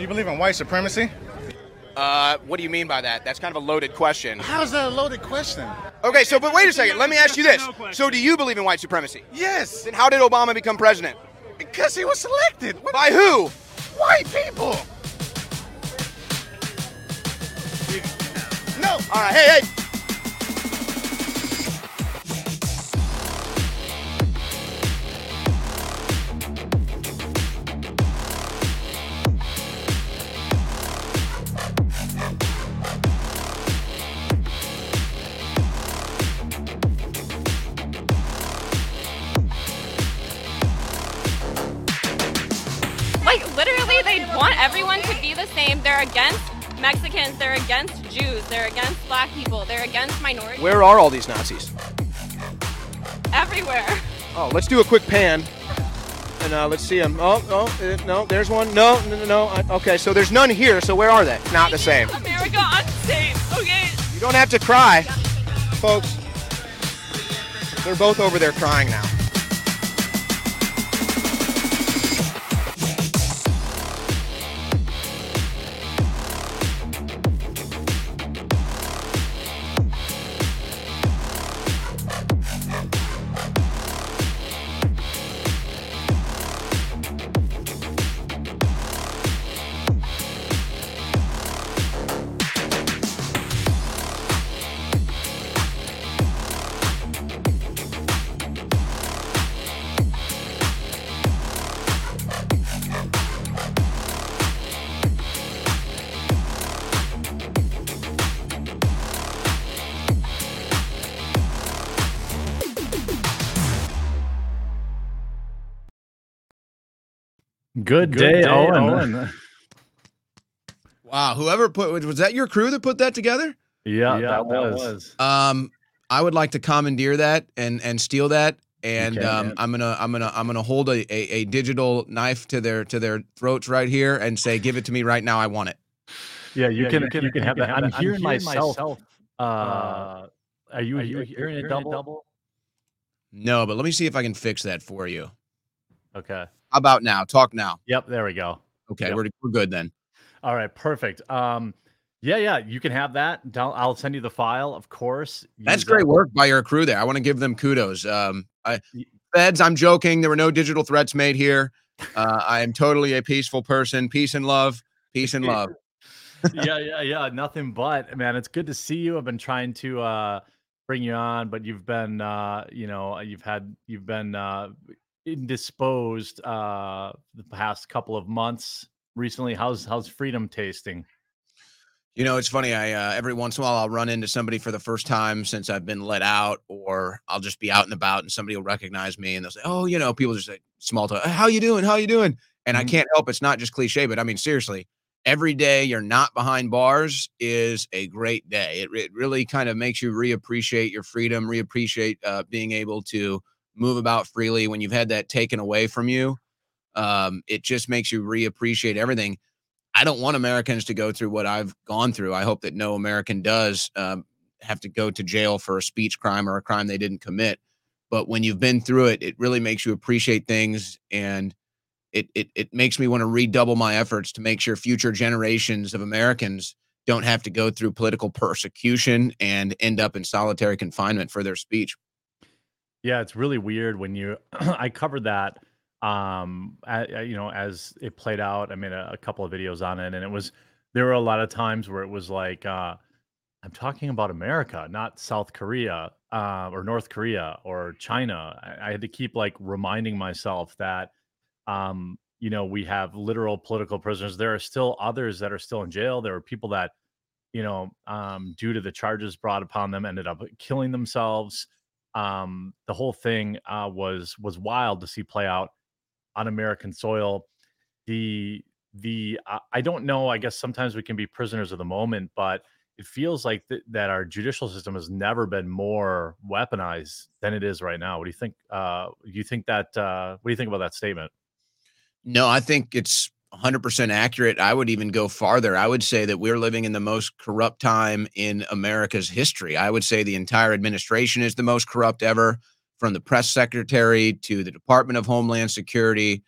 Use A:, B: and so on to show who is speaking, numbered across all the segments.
A: Do you believe in white supremacy?
B: Uh, what do you mean by that? That's kind of a loaded question.
A: How is that a loaded question?
B: Okay, so but wait a second. Let me ask you this. So do you believe in white supremacy?
A: Yes,
B: Then how did Obama become president?
A: because he was selected. What
B: By who?
A: white people? No.
B: All right, hey, hey.
C: They're against Mexicans. They're against Jews. They're against Black people. They're against minorities.
B: Where are all these Nazis?
C: Everywhere.
B: Oh, let's do a quick pan. And uh, let's see them. Oh, oh, uh, no, there's one. No, no, no, no. Okay, so there's none here. So where are they? Not the same.
C: America unsafe. Okay.
B: You don't have to cry, folks. They're both over there crying now.
D: Good,
E: Good
D: day,
E: day,
D: Owen.
E: Owen.
F: Wow, whoever put was that your crew that put that together?
D: Yeah,
E: Yeah,
D: that, was.
F: Um, I would like to commandeer that and and steal that, and
D: can,
F: um. I'm gonna I'm gonna I'm gonna hold a, a a digital knife to their to their throats right here and say, "Give it to me right now. I want it."
D: Yeah, you,
E: Yeah,
D: can,
E: you can-
D: you can have
E: you
D: that.
E: can
D: I'm
E: have that. I'm
D: hearing
E: hearing
D: myself.
E: myself.
D: Uh, are you,
E: Are you
D: you hearing a double?
F: No, but let me see if I can fix that for you.
D: Okay.
F: How about now? Talk now.
D: Yep. There we go.
F: Okay,
D: Yep.
F: we're we're good then.
D: All right. Perfect. Um, yeah, yeah. You can have that. I'll send you the file, of course.
F: That's great
D: that-
F: work by your crew there. I want to give them kudos. Um, I, feds, I'm joking. There were no digital threats made here. Uh, I am totally a peaceful person. Peace and love. Peace and love.
D: yeah, yeah, yeah. Nothing but man, it's good to see you. I've been trying to uh bring you on, but you've been uh, you know, you've had you've been uh indisposed uh the past couple of months recently. How's how's freedom tasting?
F: You know, it's funny. I uh, every once in a while I'll run into somebody for the first time since I've been let out, or I'll just be out and about and somebody will recognize me and they'll say, "Oh, you know," people just say small talk. How you doing? How you doing? And I
D: Mhm.
F: can't help. It's not just cliche, but I mean seriously. Every day you're not behind bars is a great day. It, it really kind of makes you reappreciate your freedom, reappreciate uh, being able to move about freely when you've had that taken away from you. Um, it just makes you reappreciate everything. I don't want Americans to go through what I've gone through. I hope that no American does um, have to go to jail for a speech crime or a crime they didn't commit. But when you've been through it, it really makes you appreciate things, and it it it makes me want to redouble my efforts to make sure future generations of Americans don't have to go through political persecution and end up in solitary confinement for their speech.
D: Yeah, it's really weird when you I covered that um you know as it played out. I made a, a couple of videos on it and it was there were a lot of times where it was like uh I'm talking about America, not South Korea uh, or North Korea or China. I, I had to keep like reminding myself that um you know we have literal political prisoners. There are still others that are still in jail. There are people that you know um due to the charges brought upon them ended up killing themselves um the whole thing uh was was wild to see play out on american soil. The the I- i don't know i guess sometimes we can be prisoners of the moment but it feels like th- that our judicial system has never been more weaponized than it is right now. What do you think uh you think that uh what do you think about that statement?
F: No, I think it's 100% accurate. I would even go farther. I would say that we're living in the most corrupt time in America's history. I would say the entire administration is the most corrupt ever, from the press secretary to the Department of Homeland Security.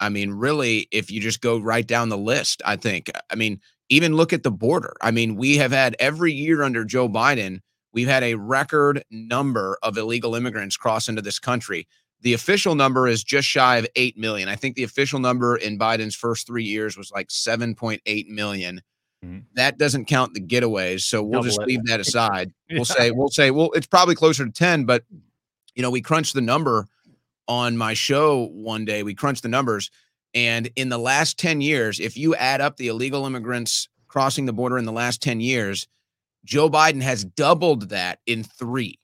F: I mean, really, if you just go right down the list, I think. I mean, even look at the border. I mean, we have had every year under Joe Biden, we've had a record number of illegal immigrants cross into this country. The official number is just shy of 8 million. I think the official number in Biden's first three years was like 7.8 million.
D: Mhm.
F: That doesn't count the getaways. So we'll
D: Double
F: just
D: it.
F: leave that aside.
D: Yeah.
F: We'll say, we'll say, well, it's probably closer to 10, but you know, we crunched the number on my show one day. We crunched the numbers. And in the last 10 years, if you add up the illegal immigrants crossing the border in the last 10 years, Joe Biden has doubled that in three.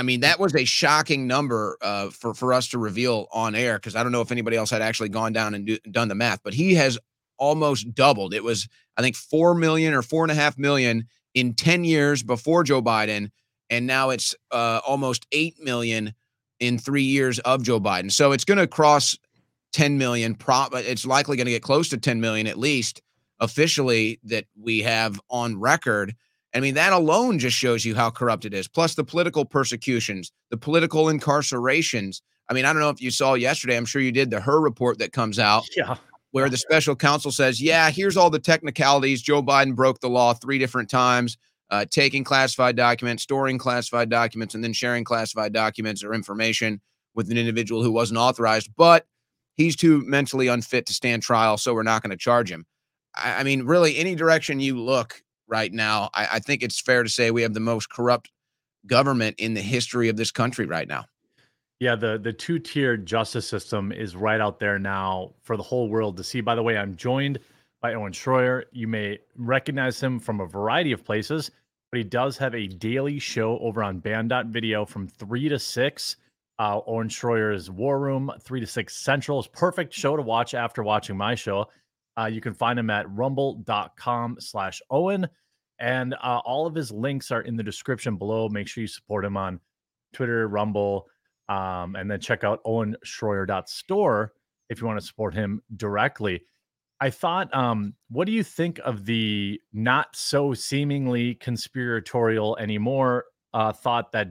F: I mean, that was a shocking number uh, for, for us to reveal on air because I don't know if anybody else had actually gone down and do, done the math, but he has almost doubled. It was, I think, 4 million or four and a half million in 10 years before Joe Biden. And now it's uh, almost 8 million in three years of Joe Biden. So it's going to cross 10 million. Pro- it's likely going to get close to 10 million at least officially that we have on record. I mean, that alone just shows you how corrupt it is. Plus the political persecutions, the political incarcerations. I mean, I don't know if you saw yesterday, I'm sure you did the Hur report that comes out
D: Yeah.
F: where the special counsel says, yeah, here's all the technicalities. Joe Biden broke the law three different times, uh, taking classified documents, storing classified documents, and then sharing classified documents or information with an individual who wasn't authorized. But he's too mentally unfit to stand trial, so we're not going to charge him. I, I mean, really, any direction you look right now, I, I think it's fair to say we have the most corrupt government in the history of this country right now.
D: Yeah, the the two tiered justice system is right out there now for the whole world to see. By the way, I'm joined by Owen Shroyer. You may recognize him from a variety of places, but he does have a daily show over on Banned.video from three to six. Uh, Owen Shroyer's War Room, three to six Central is perfect show to watch after watching my show. Uh, you can find him at rumble.com slash Owen. And uh, all of his links are in the description below. Make sure you support him on Twitter, Rumble, um, and then check out owenshroyer.store if you want to support him directly. I thought, um, what do you think of the not so seemingly conspiratorial anymore uh, thought that,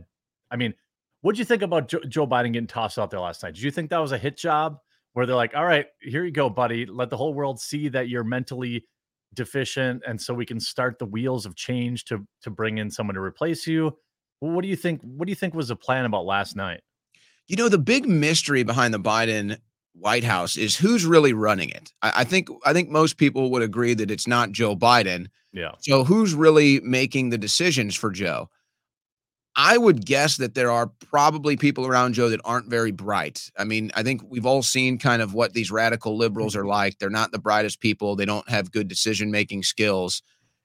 D: I mean, what do you think about jo- Joe Biden getting tossed out there last night? Did you think that was a hit job where they're like, all right, here you go, buddy. Let the whole world see that you're mentally deficient. And so we can start the wheels of change to, to bring in someone to replace you. What do you think? What do you think was the plan about last night?
F: You know, the big mystery behind the Biden White House is who's really running it. I, I think I think most people would agree that it's not Joe Biden.
D: Yeah.
F: So who's really making the decisions for Joe? I would guess that there are probably people around Joe that aren't very bright. I mean, I think we've all seen kind of what these radical liberals are like. They're not the brightest people. They don't have good decision making skills.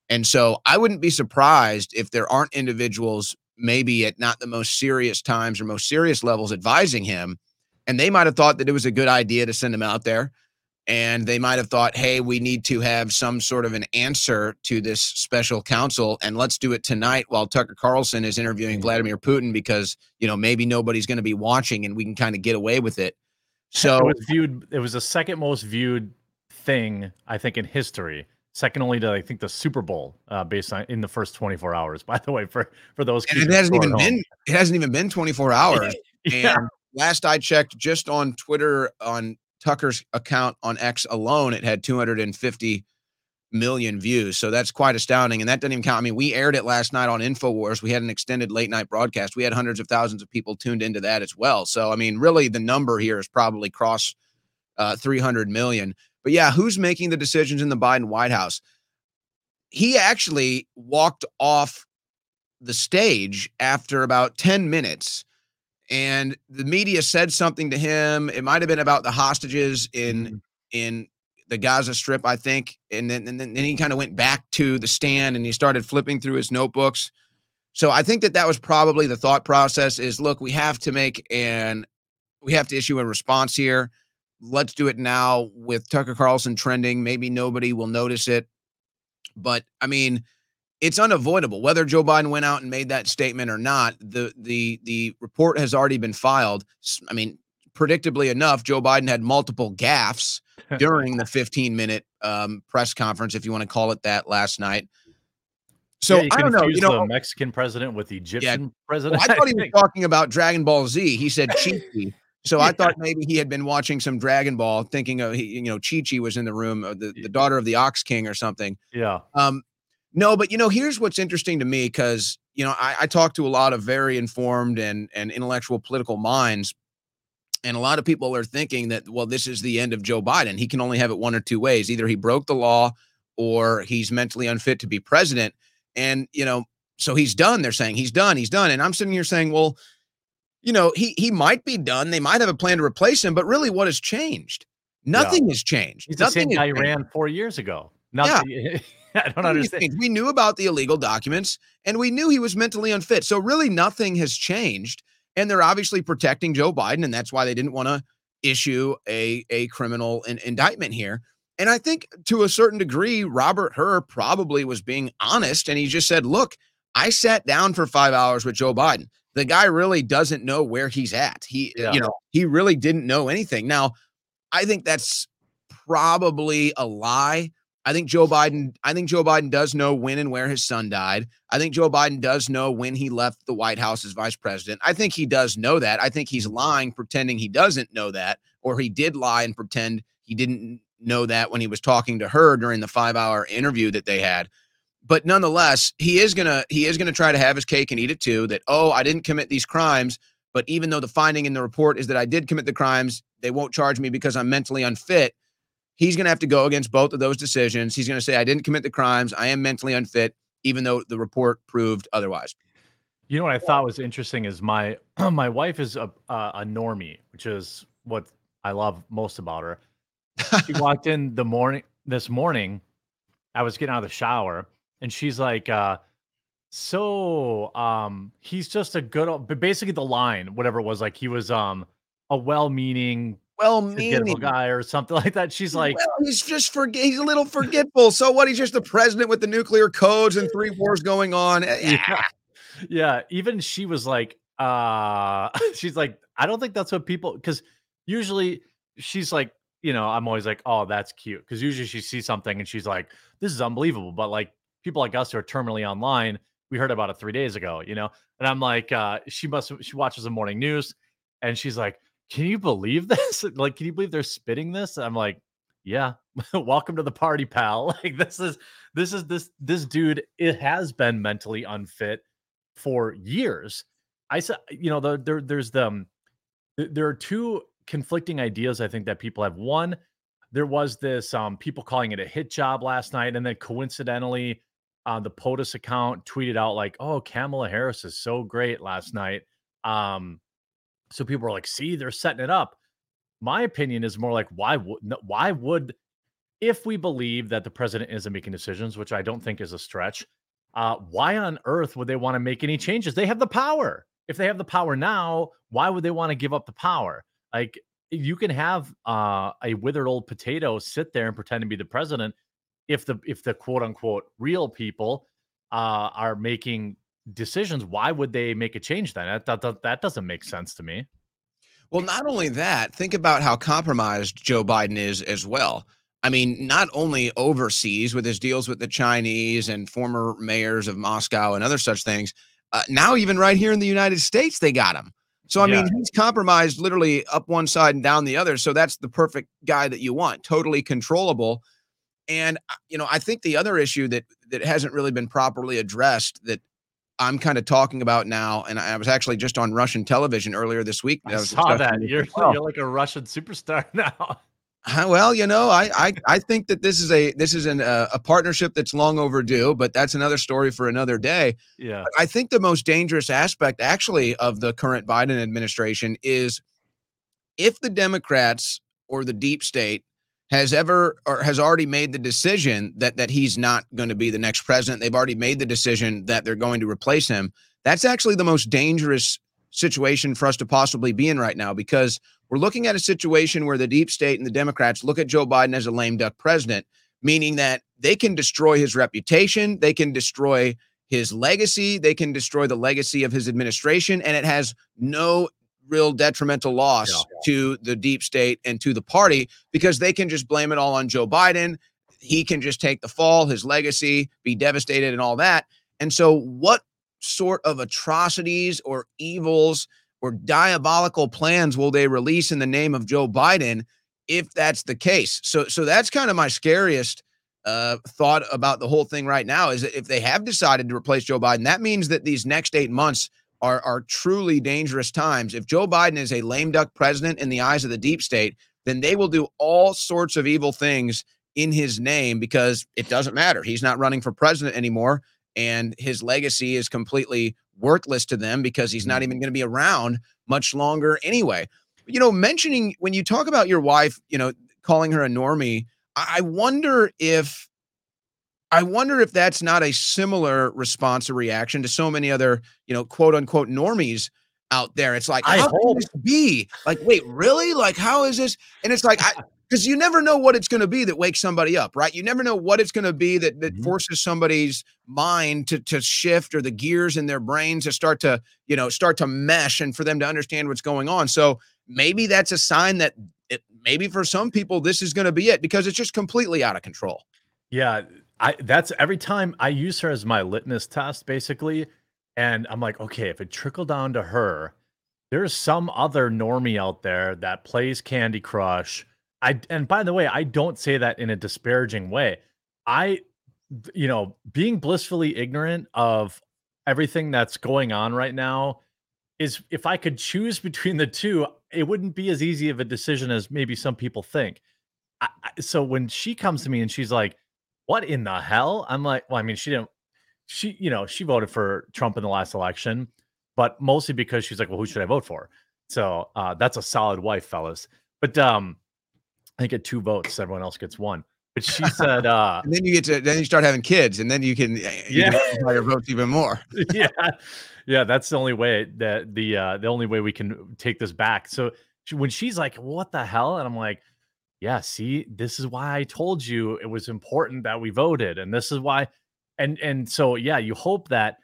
F: And so I wouldn't be surprised if there aren't individuals maybe at not the most serious times or most serious levels advising him. And they might have thought that it was a good idea to send him out there. And they might have thought, hey, we need to have some sort of an answer to this special counsel. And let's do it tonight while Tucker Carlson is interviewing Vladimir Putin because, you know, maybe nobody's going to be watching and we can kind of get away with it. So
D: it was viewed. It was the second most viewed thing I think in history, second only to I think the Super Bowl, uh, based on in the first 24 hours. By the way, for for those
F: and it hasn't even been it hasn't even been 24 hours.
D: Yeah.
F: And last I checked, just on Twitter, on Tucker's account on X alone, it had 250 million views. So that's quite astounding. And that doesn't even count. I mean, we aired it last night on InfoWars. We had an extended late night broadcast. We had hundreds of thousands of people tuned into that as well. So, I mean, really, the number here is probably cross uh, 300 million. But yeah, who's making the decisions in the Biden White House? He actually walked off the stage after about 10 minutes and the media said something to him. It might have been about the hostages in mm-hmm. in the gaza strip i think and then and then, then he kind of went back to the stand and he started flipping through his notebooks. So i think that that was probably the thought process is look we have to make an we have to issue a response here. Let's do it now with tucker carlson trending. Maybe nobody will notice it. But i mean it's unavoidable whether Joe Biden went out and made that statement or not. The the the report has already been filed. I mean, predictably enough, Joe Biden had multiple gaffes during the 15 minute um, press conference, if you want to call it that, last night. So
D: Yeah,
F: I don't know. You know,
D: the Mexican president with the Egyptian
F: well,
D: president.
F: I thought he was talking about Dragon Ball Z. He said Chi. Chi. So I thought maybe he had been watching some Dragon Ball, thinking of he, you know Chi Chi was in the room, uh, the, the daughter of the Ox King or something.
D: Yeah.
F: Um, no, but you know, here's what's interesting to me because you know I, I talk to a lot of very informed and and intellectual political minds, and a lot of people are thinking that well, this is the end of Joe Biden. He can only have it one or two ways: either he broke the law, or he's mentally unfit to be president. And you know, so he's done. They're saying he's done. He's done. And I'm sitting here saying, well, you know, he he might be done. They might have a plan to replace him, but really, what has changed? Nothing has changed.
D: He's the same guy ran four years ago. Nothing. I don't understand.
F: We knew about the illegal documents and we knew he was mentally unfit. So really nothing has changed. And they're obviously protecting Joe Biden. And that's why they didn't want to issue a, a criminal in, indictment here. And I think to a certain degree, Robert Hur probably was being honest. And he just said, look, I sat down for five hours with Joe Biden. The guy really doesn't know where he's at. He,
D: Yeah.
F: you know, he really didn't know anything. Now, I think that's probably a lie. I think Joe Biden, I think Joe Biden does know when and where his son died. I think Joe Biden does know when he left the White House as vice president. I think he does know that. I think he's lying, pretending he doesn't know that, or he did lie and pretend he didn't know that when he was talking to Hur during the five hour interview that they had. But nonetheless, he is gonna he is gonna try to have his cake and eat it too. That oh, I didn't commit these crimes, but even though the finding in the report is that I did commit the crimes, they won't charge me because I'm mentally unfit he's going to have to go against both of those decisions. He's going to say, I didn't commit the crimes. I am mentally unfit, even though the report proved otherwise.
D: You know what I thought was interesting is my my wife is a a, a normie, which is what I love most about her. She walked in the morning this morning. I was getting out of the shower, and she's like, uh, "So, um, he's just a good, but basically the line, whatever it was, like he was um a well-meaning,
F: Well,
D: forgettable
F: meaning.
D: guy or something like that." She's like,
F: well, he's just forget. He's a little forgetful. So what? He's just the president with the nuclear codes and three wars going on. Eh,
D: yeah, yeah. Even she was like, uh, she's like, I don't think that's what people because usually she's like, you know, I'm always like, oh, that's cute. Because usually she sees something and she's like, this is unbelievable. But like people like us who are terminally online, we heard about it three days ago, you know? And I'm like, uh, she must she watches the morning news and she's like, Can you believe this? like, can you believe they're spitting this? I'm like, Yeah, welcome to the party, pal. Like this is this is this this dude, it has been mentally unfit for years. I said, you know, the, there there's the um, there are two conflicting ideas I think that people have. One, there was this um people calling it a hit job last night, and then coincidentally, uh, the POTUS account tweeted out like, "Oh, Kamala Harris is so great last night." Um, so people are like, "See, they're setting it up." My opinion is more like, why would why would if we believe that the president isn't making decisions, which I don't think is a stretch, uh, why on earth would they want to make any changes? They have the power. If they have the power now, why would they want to give up the power? Like you can have uh, a withered old potato sit there and pretend to be the president. If the if the quote unquote real people uh, are making decisions, why would they make a change then? That, that, that, doesn't make sense to me.
F: Well, not only that, think about how compromised Joe Biden is as well. I mean, not only overseas with his deals with the Chinese and former mayors of Moscow and other such things, uh, now even right here in the United States, they got him. So, I mean, he's compromised literally up one side and down the other. So, that's the perfect guy that you want, totally controllable. And, uh, you know, I think the other issue that that hasn't really been properly addressed that I'm kind of talking about now, and I was actually just on Russian television earlier this week.
D: I
F: was
D: saw that. You're
F: well.
D: you're like a Russian superstar now.
F: Uh, Well, you know, I I, I think that this is a this is an, uh, a partnership that's long overdue, but that's another story for another day.
D: Yeah.
F: I think the most dangerous aspect, actually, of the current Biden administration is if the Democrats or the deep state has ever or has already made the decision that that he's not going to be the next president. They've already made the decision that they're going to replace him. That's actually the most dangerous situation for us to possibly be in right now because we're looking at a situation where the deep state and the Democrats look at Joe Biden as a lame duck president, meaning that they can destroy his reputation, they can destroy his legacy, they can destroy the legacy of his administration, and it has no real detrimental loss
D: Yeah.
F: to the deep state and to the party because they can just blame it all on Joe Biden. He can just take the fall, his legacy, be devastated, and all that. And so, what sort of atrocities or evils or diabolical plans will they release in the name of Joe Biden if that's the case? So so that's kind of my scariest uh, thought about the whole thing right now is that if they have decided to replace Joe Biden, that means that these next eight months are are truly dangerous times. If Joe Biden is a lame duck president in the eyes of the deep state, then they will do all sorts of evil things in his name because it doesn't matter. He's not running for president anymore, and his legacy is completely worthless to them because he's not mm-hmm. even going to be around much longer anyway. You know, mentioning when you talk about your wife, you know, calling her a normie, I wonder if I wonder if that's not a similar response or reaction to so many other, you know, quote unquote normies out there. It's like,
D: I
F: how can this be? Like, wait, really? Like, how is this? And it's like, I because you never know what it's going to be that wakes somebody up, right? You never know what it's going to be that that
D: Mhm.
F: forces somebody's mind to to shift or the gears in their brains to start to, you know, start to mesh and for them to understand what's going on. So maybe that's a sign that it maybe for some people this is going to be it because it's just completely out of control.
D: Yeah, I that's every time I use her as my litmus test, basically. And I'm like, okay, if it trickled down to her, there's some other normie out there that plays Candy Crush. I and by the way, I don't say that in a disparaging way. I, you know, being blissfully ignorant of everything that's going on right now is if I could choose between the two, it wouldn't be as easy of a decision as maybe some people think. I, I- so when she comes to me and she's like, "What in the hell?" I'm like, "Well, I mean, she didn't. She, you know, she voted for Trump in the last election, but mostly because she's like, well, who should I vote for?" So uh, that's a solid wife, fellas. But um, I get two votes. Everyone else gets one. But she said, uh,
F: And then you get to then you start having kids, and then you can you
D: Yeah.
F: can your votes even more.
D: yeah, yeah, that's the only way that the uh the only way we can take this back. So she, when she's like, "What the hell?" and I'm like, "Yeah, see, this is why I told you it was important that we voted, and this is why." And and so yeah, you hope that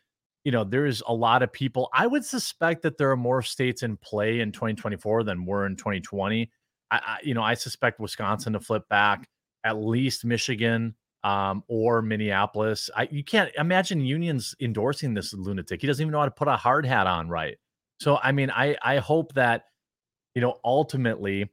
D: you know there's a lot of people. I would suspect that there are more states in play in 2024 than were in 2020. I, I you know I suspect Wisconsin to flip back, at least Michigan um, or Minneapolis. I you can't imagine unions endorsing this lunatic. He doesn't even know how to put a hard hat on right. So I mean, I I hope that you know ultimately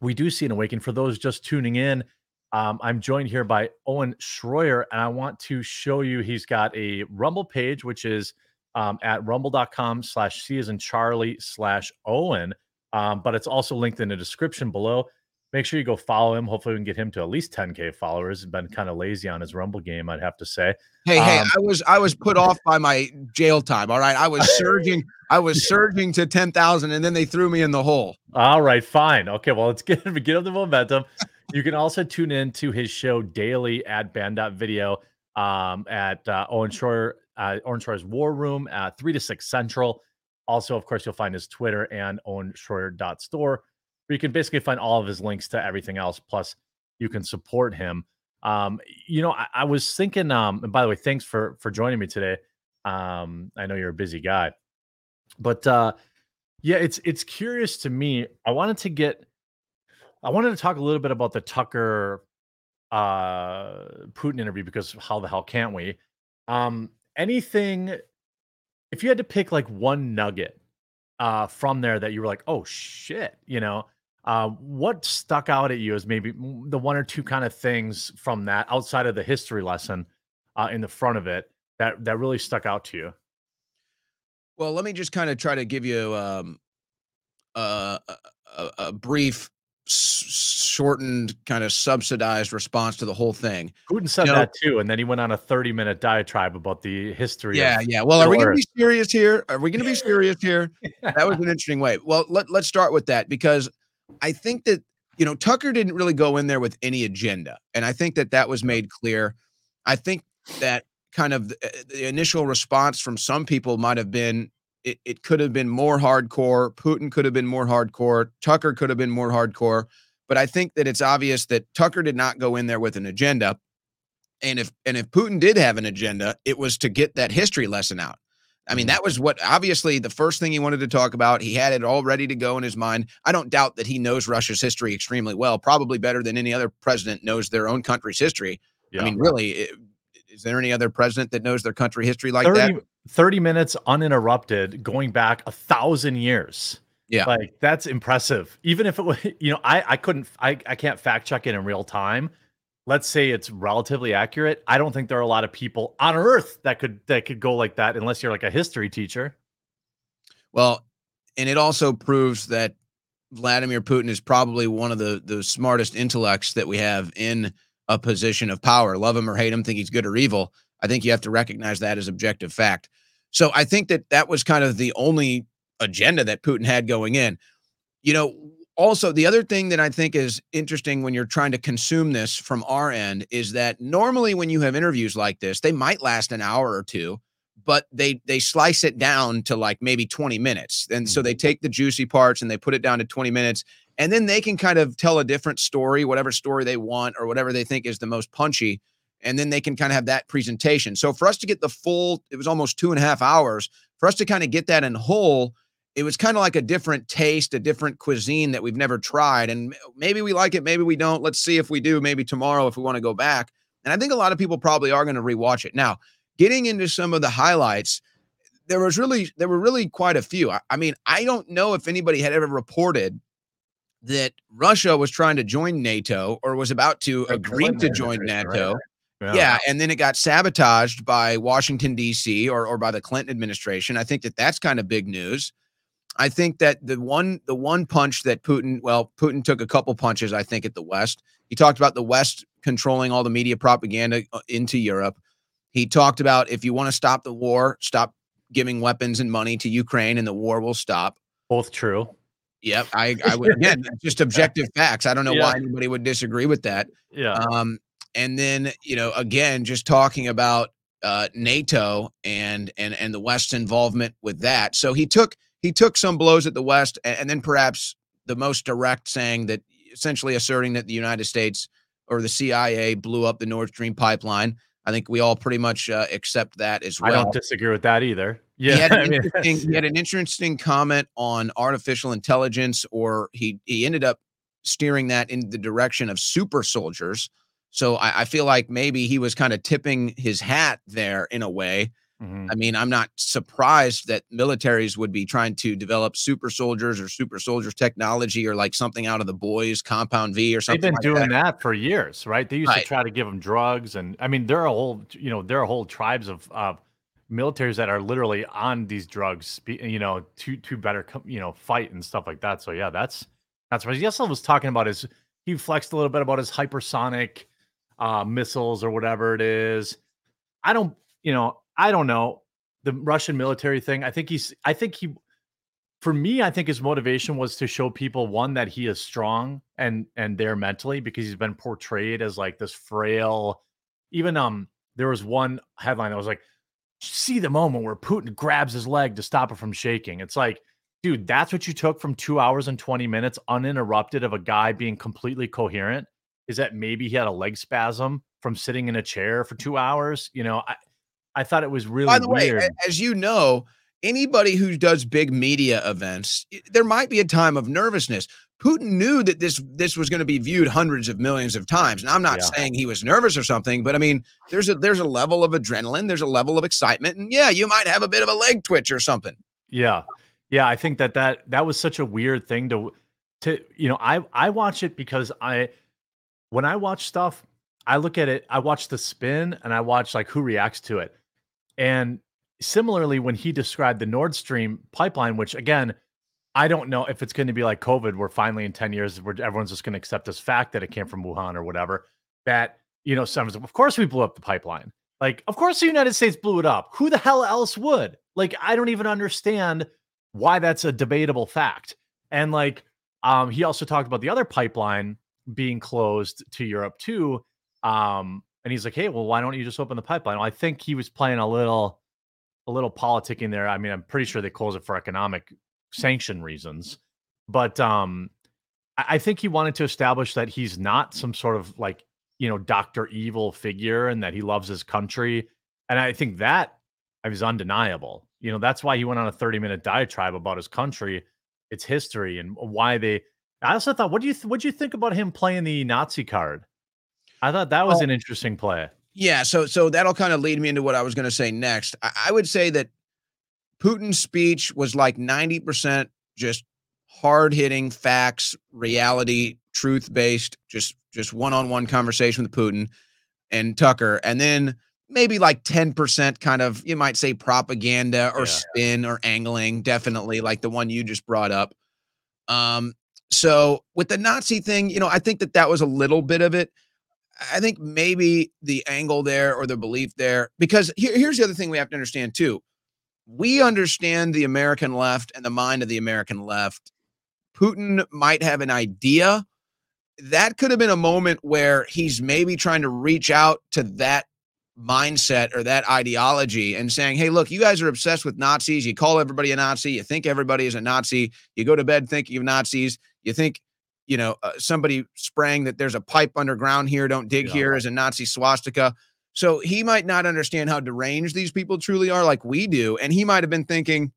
D: we do see an awakening. For those just tuning in, um, I'm joined here by Owen Shroyer, and I want to show you he's got a Rumble page, which is um, at rumble.com slash C as in Charlie slash Owen. Um, but it's also linked in the description below. Make sure you go follow him. Hopefully, we can get him to at least 10k followers. He's been kind of lazy on his Rumble game, I'd have to say.
F: Hey, hey,
D: Um,
F: I was I was put off by my jail time. All right, I was surging, I was surging to ten thousand, and then they threw me in the hole.
D: All right, fine. Okay, well, let's get get up the momentum. You can also tune in to his show daily at banned.video um, at uh, Owen Shroyer, uh, Owen Shroyer's War Room at 3 to 6 Central. Also, of course, you'll find his Twitter and owenshroyer.store, where you can basically find all of his links to everything else. Plus, you can support him. Um, you know, I, I was thinking, um, and by the way, thanks for for joining me today. Um, I know you're a busy guy, but uh yeah, it's it's curious to me. I wanted to get I wanted to talk a little bit about the Tucker uh Putin interview because how the hell can't we? Um anything if you had to pick like one nugget uh from there that you were like, "Oh shit," you know, uh what stuck out at you as maybe the one or two kind of things from that outside of the history lesson uh in the front of it that that really stuck out to you?
F: Well, let me just kind of try to give you um, a, a, a- a brief, shortened, kind of subsidized response to the whole thing.
D: Putin said
F: You know-
D: that too, and then he went on a 30 minute diatribe about the history.
F: Yeah,
D: of,
F: yeah. Well, are we going to be serious here? Are we going to be serious here? that was an interesting way. Well, let, let's start with that because I think that, you know, Tucker didn't really go in there with any agenda. And I think that that was made clear. I think that kind of the, uh, the initial response from some people might have been it, it could have been more hardcore. Putin could have been more hardcore. Tucker could have been more hardcore. But I think that it's obvious that Tucker did not go in there with an agenda. And if and if Putin did have an agenda, it was to get that history lesson out. I mean, that was what obviously the first thing he wanted to talk about. He had it all ready to go in his mind. I don't doubt that he knows Russia's history extremely well, probably better than any other president knows their own country's history.
D: Yeah.
F: I mean, really, it, is there any other president that knows their country history like
D: 30,
F: that?
D: 30 minutes uninterrupted, going back a thousand years.
F: Yeah.
D: Like that's impressive. Even if it was, you know, I, I couldn't, I, I can't fact check it in real time. Let's say it's relatively accurate. I don't think there are a lot of people on earth that could, that could go like that unless you're like a history teacher.
F: Well, and it also proves that Vladimir Putin is probably one of the the smartest intellects that we have in a position of power. Love him or hate him, think he's good or evil. I think you have to recognize that as objective fact. So I think that that was kind of the only agenda that Putin had going in. You know, also the other thing that I think is interesting when you're trying to consume this from our end is that normally when you have interviews like this, they might last an hour or two but they they slice it down to like maybe 20 minutes. And so they mm-hmm. take the juicy parts and they put it down to 20 minutes and then they can kind of tell a different story, whatever story they want or whatever they think is the most punchy. And then they can kind of have that presentation. So for us to get the full, it was almost two and a half hours. For us to kind of get that in whole, it was kind of like a different taste, a different cuisine that we've never tried. And maybe we like it, maybe we don't. Let's see if we do, maybe tomorrow if we want to go back. And I think a lot of people probably are going to rewatch it. Now, getting into some of the highlights, there was really there were really quite a few. I, I mean, I don't know if anybody had ever reported that Russia was trying to join NATO or was about to
D: The
F: agree to join NATO.
D: right?
F: Yeah. and then it got sabotaged by Washington D.C. or or by the Clinton administration. I think that that's kind of big news. I think that the one the one punch that Putin, well, Putin took a couple punches. I think at the West. He talked about the West controlling all the media propaganda uh, into Europe. He talked about if you want to stop the war, stop giving weapons and money to Ukraine, and the war will stop.
D: Both true.
F: Yep, I, I would again just objective facts. I don't know why anybody would disagree with that.
D: Yeah.
F: Um, and then you know, again, just talking about uh, NATO and and and the West's involvement with that. So he took he took some blows at the West, and, then perhaps the most direct saying that essentially asserting that the United States or the CIA blew up the Nord Stream pipeline. I think we all pretty much uh, accept that as well
D: I don't disagree with that either. Yeah.
F: he had, an interesting, he had an interesting comment on artificial intelligence, or he he ended up steering that in the direction of super soldiers. So I, I feel like maybe he was kind of tipping his hat there in a way.
D: Mhm.
F: I mean, I'm not surprised that militaries would be trying to develop super soldiers or super soldiers technology or like something out of the boys compound V or something.
D: They've been
F: like
D: doing
F: that.
D: that. for years, right? They used
F: Right.
D: to try to give them drugs, and I mean, there are whole, you know, there are whole tribes of uh, militaries that are literally on these drugs, you know, to to better, you know, fight and stuff like that. So yeah, that's that's what also was talking about. Is he flexed a little bit about his hypersonic uh, missiles or whatever it is? I don't, you know, I don't know the Russian military thing. I think he's, I think he for me, I think his motivation was to show people one that he is strong and and there mentally because he's been portrayed as like this frail. Even um, there was one headline that was like, "See the moment where Putin grabs his leg to stop it from shaking." It's like, dude, that's what you took from two hours and twenty minutes uninterrupted of a guy being completely coherent. Is that maybe he had a leg spasm from sitting in a chair for two hours? You know, I I thought it was really
F: By the way,
D: weird.
F: a- as you know, anybody who does big media events, there might be a time of nervousness. Putin knew that this this was going to be viewed hundreds of millions of times. And I'm not
D: Yeah.
F: saying he was nervous or something, but I mean, there's a there's a level of adrenaline, there's a level of excitement, and yeah, you might have a bit of a leg twitch or something.
D: Yeah. Yeah, I think that that that was such a weird thing to to you know, I I watch it because I when I watch stuff, I look at it, I watch the spin and I watch like who reacts to it. And similarly when he described the Nord Stream pipeline, which again, I don't know if it's going to be like COVID where finally in 10 years where everyone's just going to accept this fact that it came from Wuhan or whatever, that you know, someone's of course we blew up the pipeline. Like, of course the United States blew it up. Who the hell else would? Like, I don't even understand why that's a debatable fact. And like, um, he also talked about the other pipeline being closed to Europe too. Um, and he's like, hey, well, why don't you just open the pipeline? Well, I think he was playing a little, a little politicking there. I mean, I'm pretty sure they closed it for economic sanction reasons, but um, I, I think he wanted to establish that he's not some sort of like, you know, Doctor Evil figure, and that he loves his country. And I think that is undeniable. You know, that's why he went on a 30 minute diatribe about his country, its history, and why they. I also thought, what do you th- what do you think about him playing the Nazi card? I thought that was
F: Oh.
D: an interesting play.
F: Yeah, so so that'll kind of lead me into what I was going to say next. I, I would say that Putin's speech was like 90% just hard hitting facts, reality, truth based, just just one on one conversation with Putin and Tucker, and then maybe like 10% kind of you might say propaganda or
D: Yeah.
F: spin or angling, definitely like the one you just brought up. Um, so with the Nazi thing, you know, I think that that was a little bit of it. I think maybe the angle there or the belief there, because here, here's the other thing we have to understand too. We understand the American left and the mind of the American left. Putin might have an idea. That could have been a moment where he's maybe trying to reach out to that mindset or that ideology and saying, hey, look, you guys are obsessed with Nazis. You call everybody a Nazi. You think everybody is a Nazi. You go to bed thinking of Nazis. You think, you know, uh, somebody spraying that there's a pipe underground here. Don't dig
D: Yeah.
F: here as a Nazi swastika. So he might not understand how deranged these people truly are like we do. And he might have been thinking,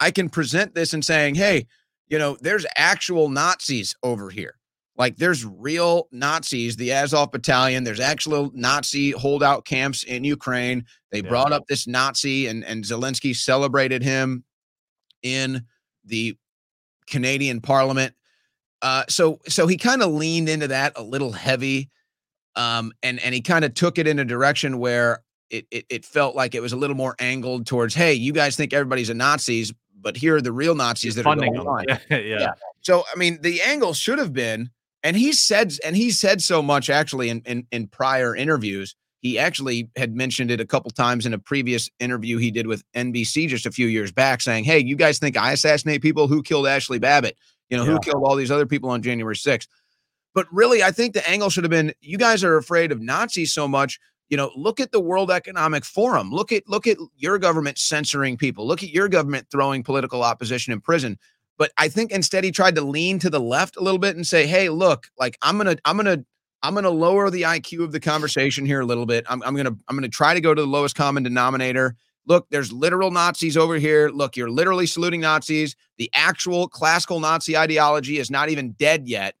F: I can present this and saying, hey, you know, there's actual Nazis over here. Like there's real Nazis, the Azov battalion. There's actual Nazi holdout camps in Ukraine. They
D: Yeah.
F: brought up this Nazi and, and Zelensky celebrated him in the Canadian parliament. Uh, so so he kind of leaned into that a little heavy. Um, and and he kind of took it in a direction where it, it it felt like it was a little more angled towards, hey, you guys think everybody's a Nazis, but here are the real Nazis that are going
D: them.
F: on.
D: Yeah, yeah.
F: Yeah. So I mean, the angle should have been, and he said, and he said so much actually in in, in prior interviews. He actually had mentioned it a couple times in a previous interview he did with NBC just a few years back, saying, "Hey, you guys think I assassinate people? Who killed Ashli Babbitt? You know,
D: Yeah.
F: who killed all these other people on January 6th?" But really, I think the angle should have been, "You guys are afraid of Nazis so much." You know, look at the World Economic Forum. Look at look at your government censoring people. Look at your government throwing political opposition in prison but I think instead he tried to lean to the left a little bit and say, "Hey, look, like I'm gonna, I'm gonna, I'm gonna lower the IQ of the conversation here a little bit. I'm, I'm gonna, I'm gonna try to go to the lowest common denominator. Look, there's literal Nazis over here. Look, you're literally saluting Nazis. The actual classical Nazi ideology is not even dead yet."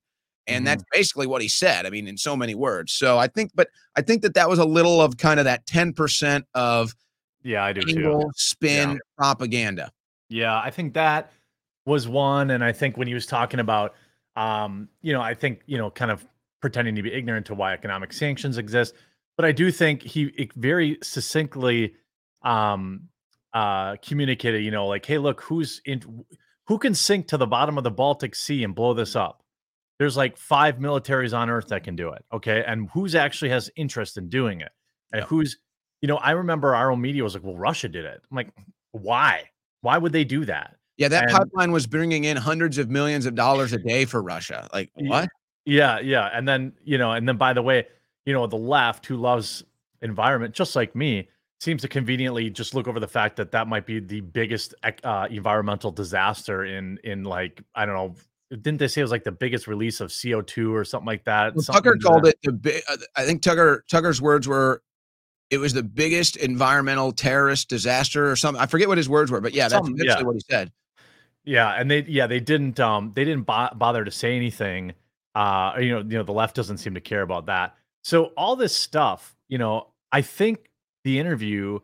F: And that's basically what he said. I mean, in so many words. So I think, but I think that that was a little of kind of that 10% of
D: Yeah, I do too.
F: spin,
D: Yeah.
F: propaganda.
D: Yeah, I think that was one. And I think when he was talking about, um, you know, I think, you know, kind of pretending to be ignorant to why economic sanctions exist. But I do think he it very succinctly um, uh, communicated, you know, like, hey, look, who's in, who can sink to the bottom of the Baltic Sea and blow this up? There's like five militaries on Earth that can do it. Okay. And who's actually has interest in doing it? And
F: Yeah.
D: who's, you know, I remember our own media was like, well, Russia did it. I'm like, why? Why would they do that?
F: Yeah, that
D: And-
F: pipeline was bringing in hundreds of millions of dollars a day for Russia. Like what?
D: Yeah, yeah. And then, you know, and then by the way, you know, the left who loves environment, just like me, seems to conveniently just look over the fact that that might be the biggest uh, environmental disaster in, in like, I don't know, didn't they say it was like the biggest release of CO2 or something like that?
F: Well,
D: Something
F: Tucker called it the big. I think Tucker Tucker's words were, it was the biggest environmental terrorist disaster or something. I forget what his words were, but yeah, that's essentially
D: yeah.
F: what he said.
D: Yeah, and they yeah they didn't um they didn't bo- bother to say anything. Uh, you know you know the left doesn't seem to care about that. So all this stuff, you know, I think the interview,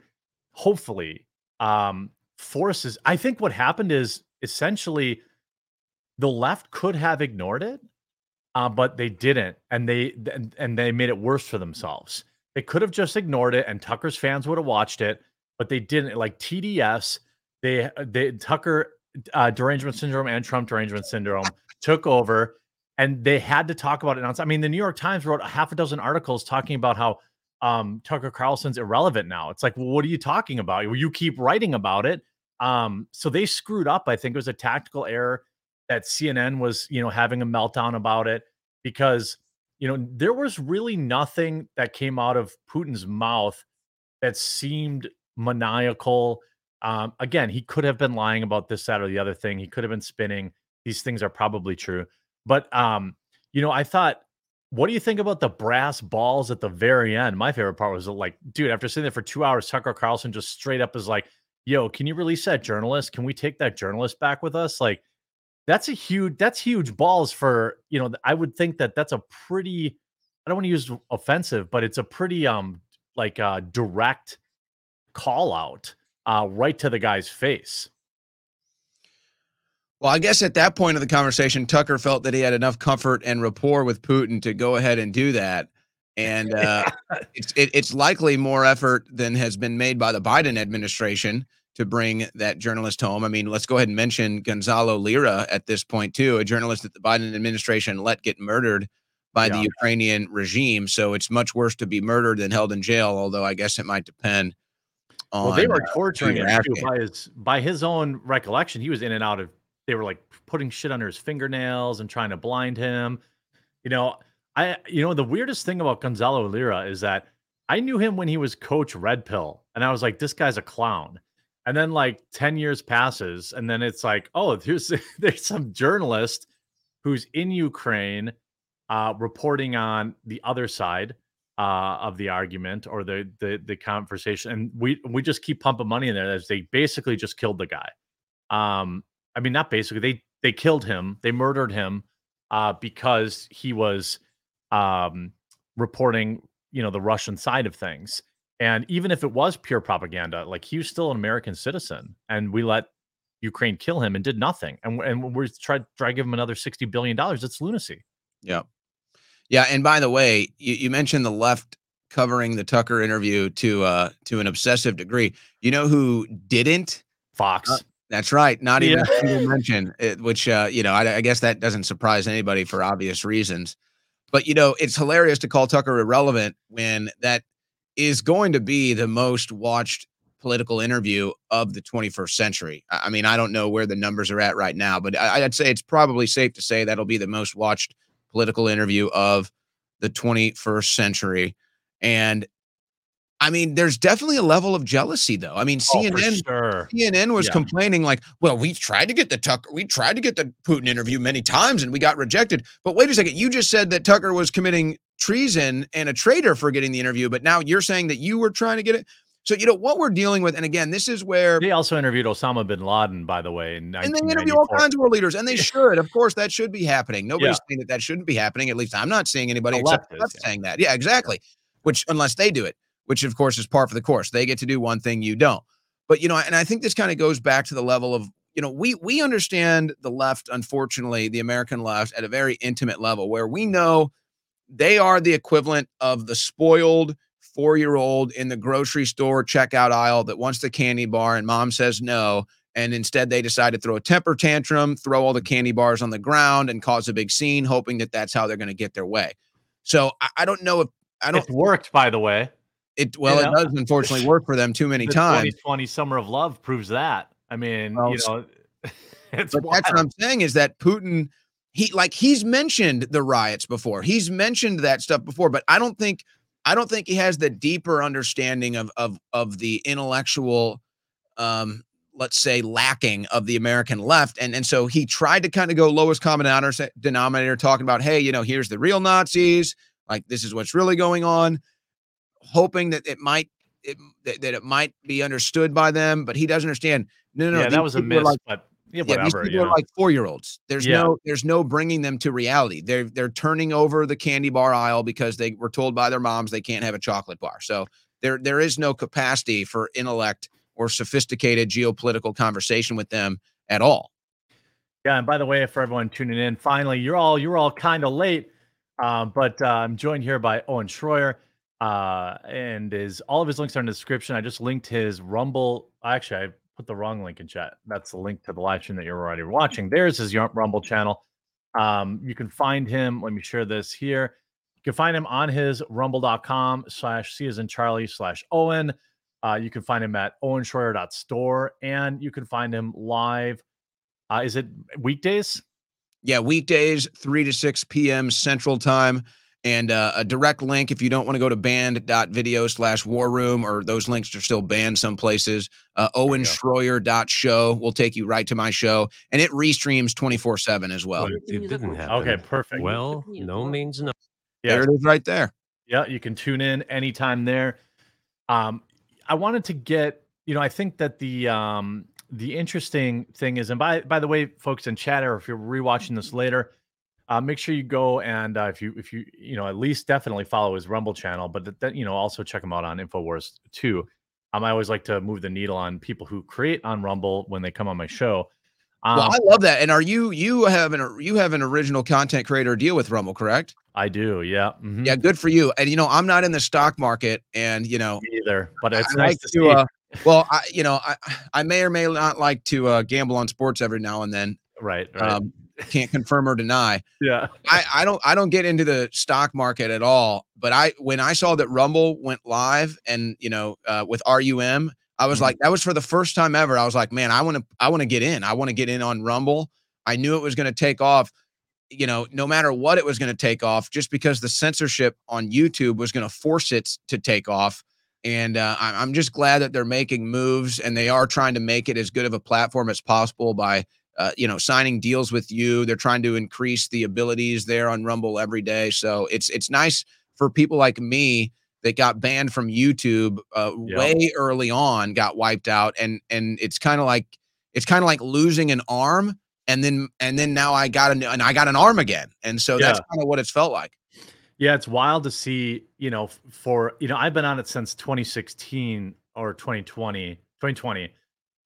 D: hopefully, um, forces. I think what happened is essentially the left could have ignored it, uh, but they didn't, and they and, they made it worse for themselves. They could have just ignored it, and Tucker's fans would have watched it, but they didn't. Like TDS, they they Tucker uh, derangement syndrome and Trump derangement syndrome took over, and they had to talk about it. I mean, the New York Times wrote a half a dozen articles talking about how um, Tucker Carlson's irrelevant now. It's like, well, what are you talking about? You keep writing about it. Um, so they screwed up. I think it was a tactical error that CNN was, you know, having a meltdown about it because, you know, there was really nothing that came out of Putin's mouth that seemed maniacal. Um, again, he could have been lying about this, that, or the other thing. He could have been spinning. These things are probably true. But um, you know, I thought, what do you think about the brass balls at the very end? My favorite part was like, dude, after sitting there for two hours, Tucker Carlson just straight up is like, yo, can you release that journalist? Can we take that journalist back with us? Like, that's a huge, that's huge balls for, you know, I would think that that's a pretty I don't want to use offensive, but it's a pretty um like uh direct call out uh right to the guy's face.
F: Well, I guess at that point of the conversation, Tucker felt that he had enough comfort and rapport with Putin to go ahead and do that. And uh, it's it, it's likely more effort than has been made by the Biden administration to bring that journalist home. I mean, let's go ahead and mention Gonzalo Lira at this point too, a journalist that the Biden administration let get murdered by
D: Yeah.
F: the Ukrainian regime. So it's much worse to be murdered than held in jail. Although I guess it might depend. On,
D: Well, they were
F: uh,
D: torturing
F: you're
D: him too, by his by his own recollection. He was in and out of. They were like putting shit under his fingernails and trying to blind him. You know, I you know the weirdest thing about Gonzalo Lira is that I knew him when he was Coach Red Pill, and I was like, this guy's a clown. And then like ten years passes, and then it's like, oh, there's there's some journalist who's in Ukraine, uh, reporting on the other side uh, of the argument or the, the the conversation, and we we just keep pumping money in there as they basically just killed the guy. Um, I mean, not basically they they killed him, they murdered him uh, because he was um, reporting, you know, the Russian side of things. And even if it was pure propaganda, like he was still an American citizen, and we let Ukraine kill him and did nothing, and and we're trying try to give him another sixty billion dollars. It's lunacy.
F: Yeah. Yeah. And by the way, you, you mentioned the left covering the Tucker interview to uh to an obsessive degree. You know who didn't?
D: Fox.
F: Uh, That's right. Not even
D: Yeah.
F: a single mention, it- which uh, you know, I, I guess that doesn't surprise anybody for obvious reasons. But you know, it's hilarious to call Tucker irrelevant when that is going to be the most watched political interview of the 21st century. I I mean, I don't know where the numbers are at right now, but I, I'd say it's probably safe to say that'll be the most watched political interview of the 21st century. And I mean, there's definitely a level of jealousy, though. I mean,
D: Oh,
F: CNN
D: sure.
F: CNN was
D: Yeah.
F: complaining like, well, we tried to get the Tucker, we tried to get the Putin interview many times and we got rejected. But wait a second, you just said that Tucker was committing treason and a traitor for getting the interview, but now you're saying that you were trying to get it. So you know what we're dealing with, and again, this is where
D: They also interviewed Osama bin Laden, by the way,
F: and they interview all kinds of world leaders, and they should. Of course, that should be happening. Nobody's
D: Yeah.
F: saying that that shouldn't be happening. At least I'm not seeing anybody except
D: yeah.
F: saying that. Yeah, exactly. Which unless they do it, which of course is par for the course. They get to do one thing, you don't. But you know, and I think this kind of goes back to the level of you know we we understand the left, unfortunately, the American left at a very intimate level where we know they are the equivalent of the spoiled four year old in the grocery store checkout aisle that wants the candy bar and mom says no. And instead, they decide to throw a temper tantrum, throw all the candy bars on the ground, and cause a big scene, hoping that that's how they're going to get their way. So I, I don't know if I don't.
D: It's worked, by the way.
F: It well,
D: know?
F: it does unfortunately work for them too many
D: The
F: times.
D: 2020 Summer of Love proves that. I mean,
F: Well,
D: you know, it's
F: But that's what. I'm saying is that Putin, he like he's mentioned the riots before. He's mentioned that stuff before, but I don't think I don't think he has the deeper understanding of of of the intellectual um let's say lacking of the American left. And and so he tried to kind of go lowest common denominator, denominator talking about, hey, you know, here's the real Nazis, like this is what's really going on, hoping that it might it, that, that it might be understood by them, but he doesn't understand. No, no, no.
D: yeah, that was a miss,
F: like-
D: but yeah,
F: yeah, these people
D: you
F: are like four year olds. There's
D: Yeah.
F: no there's no bringing them to reality. They're they're turning over the candy bar aisle because they were told by their moms they can't have a chocolate bar. So there there is no capacity for intellect or sophisticated geopolitical conversation with them at all.
D: Yeah, and by the way, for everyone tuning in, finally, you're all you're all kind of late, uh, but uh, I'm joined here by Owen Shroyer, uh, and his all of his links are in the description. I just linked his Rumble. Actually, I put the wrong link in chat. That's the link to the live stream that you're already watching. There's his Rumble channel. Um, you can find him. Let me share this here. You can find him on his rumble.com slash C as in Charlie slash Owen. Uh, you can find him at owenshroyer.store and you can find him live. Uh, is it weekdays?
F: Yeah, weekdays, 3 to 6 p.m. Central Time. And uh, a direct link if you don't want to go to banned.video slash war room, or those links are still banned some places. Uh, owenshroyer.show will take you right to my show. And it restreams 24 7 as well.
E: It, it didn't happen.
D: Okay, perfect.
E: Well, no means no.
D: Yeah.
F: There it is right there.
D: Yeah, you can tune in anytime there. Um, I wanted to get, you know, I think that the um the interesting thing is, and by by the way, folks in chat, or if you're rewatching this later, uh, make sure you go and uh, if you if you you know at least definitely follow his Rumble channel, but that, that you know also check him out on Infowars too. Um, I always like to move the needle on people who create on Rumble when they come on my show. Um,
F: well, I love that. And are you you have an you have an original content creator deal with Rumble, correct?
D: I do. Yeah. mhm,
F: Yeah, good for you. And you know, I'm not in the stock market, and you know,
D: me either, but it's
F: I
D: nice
F: like
D: to
F: to,
D: see.
F: uh, well, I you know, I I may or may not like to uh, gamble on sports every now and then.
D: right. Right.
F: Um, can't confirm or deny.
D: yeah.
F: I, I don't I don't get into the stock market at all. But I when I saw that Rumble went live and you know uh, with RUM, I was
D: Mhm.
F: like that was for the first time ever. I was like, man, I want to I want to get in. I want to get in on Rumble. I knew it was going to take off. You know, no matter what it was going to take off, just because the censorship on YouTube was going to force it to take off. And uh, I'm just glad that they're making moves and they are trying to make it as good of a platform as possible by uh, you know, signing deals with you. They're trying to increase the abilities there on Rumble every day. So it's it's nice for people like me that got banned from YouTube uh,
D: Yeah.
F: way early on, got wiped out, and and it's kind of like it's kind of like losing an arm, and then and then now I got an and I got an arm again, and so that's kind of what it's felt like.
D: Yeah, it's wild to see, you know, for, you know, I've been on it since 2016 or 2020, 2020,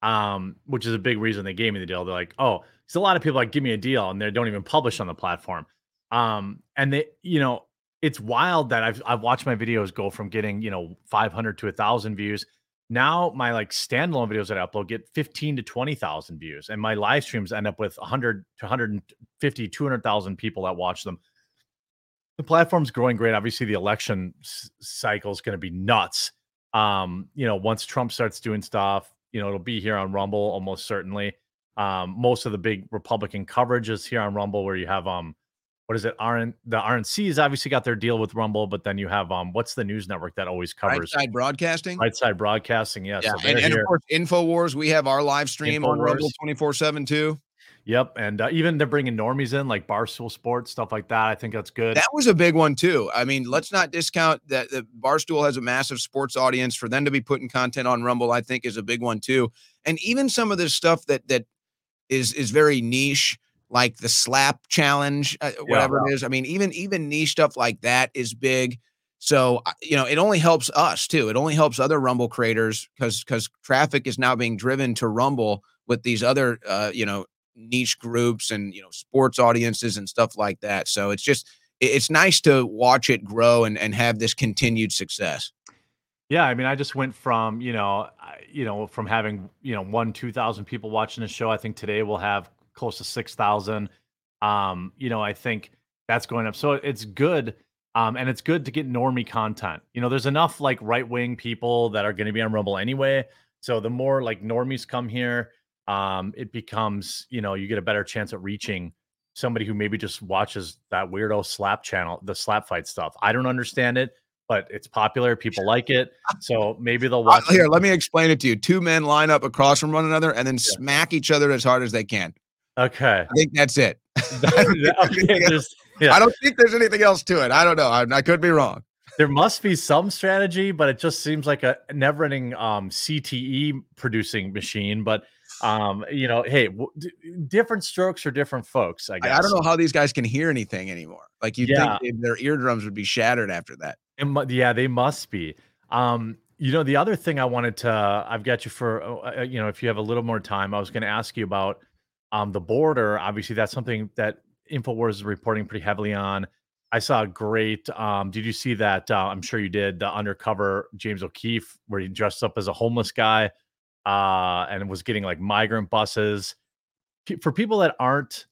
D: um, which is a big reason they gave me the deal. They're like, oh, there's a lot of people like give me a deal and they don't even publish on the platform. Um, and they, you know, it's wild that I've I've watched my videos go from getting, you know, 500 to a thousand views. Now my like standalone videos that I upload get 15 to 20,000 views, and my live streams end up with 100 to 150, 200,000 people that watch them the platform's growing great. Obviously, the election s- cycle is going to be nuts. Um, you know, once Trump starts doing stuff, you know, it'll be here on Rumble almost certainly. Um, most of the big Republican coverage is here on Rumble, where you have um, what is it? RN the RNC's obviously got their deal with Rumble, but then you have um, what's the news network that always covers Right
F: side broadcasting.
D: Right Side Broadcasting? Yeah,
F: Yeah,
D: so
F: and, and of course, Infowars. We have our live stream on Rumble twenty four seven too.
D: Yep, and uh, even they're bringing normies in like Barstool Sports stuff like that. I think that's good.
F: That was a big one too. I mean, let's not discount that the Barstool has a massive sports audience. For them to be putting content on Rumble, I think is a big one too. And even some of this stuff that that is is very niche, like the slap challenge, uh, whatever it is. I mean, even even niche stuff like that is big. So you know, it only helps us too. It only helps other Rumble creators because because traffic is now being driven to Rumble with these other uh, you know niche groups and you know sports audiences and stuff like that. So it's just it's nice to watch it grow and and have this continued success.
D: Yeah, I mean, I just went from you know, you know, from having you know one two thousand people watching the show. I think today we'll have close to six thousand. Um, you know, I think that's going up. So it's good, um, and it's good to get normie content. You know, there's enough like right wing people that are going to be on Rumble anyway. So the more like normies come here, um, it becomes you know you get a better chance at reaching somebody who maybe just watches that weirdo slap channel, the slap fight stuff. I don't understand it, but it's popular. People like it, so maybe they'll
F: Uh,
D: watch. it.
F: Here, let me explain it to you. Two men line up across from one another and then smack each other as hard as they can.
D: Okay.
F: I think that's it.
D: okay. Yeah,
F: I don't think there's anything else to it. I don't know. I, I could be wrong.
D: there must be some strategy, but it just seems like a never-ending um, CTE producing machine. But um, you know, hey, w- d- different strokes for different folks. I
F: I,
D: guess.
F: I don't know how these guys can hear anything anymore. Like you
D: Yeah.
F: think their eardrums would be shattered after that.
D: Mu- yeah, they must be. Um, you know, the other thing I wanted to, I've got you for, uh, uh, you know, if you have a little more time, I was going to ask you about um, the border. Obviously, that's something that Infowars is reporting pretty heavily on. I saw a great. Um, did you see that? Uh, I'm sure you did. The undercover James O'Keefe, where he dressed up as a homeless guy, uh, and was getting like migrant buses. For people that aren't,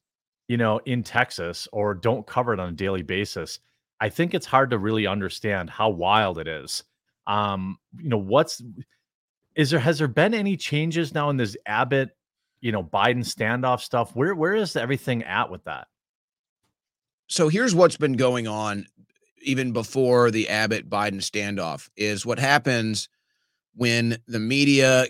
D: you know, in Texas or don't cover it on a daily basis, I think it's hard to really understand how wild it is. Um, you know, what's is there has there been any changes now in this Abbott, you know, Biden standoff stuff? Where where is everything at with that?
F: so here's what's been going on even before the Abbott Biden standoff is what happens when the media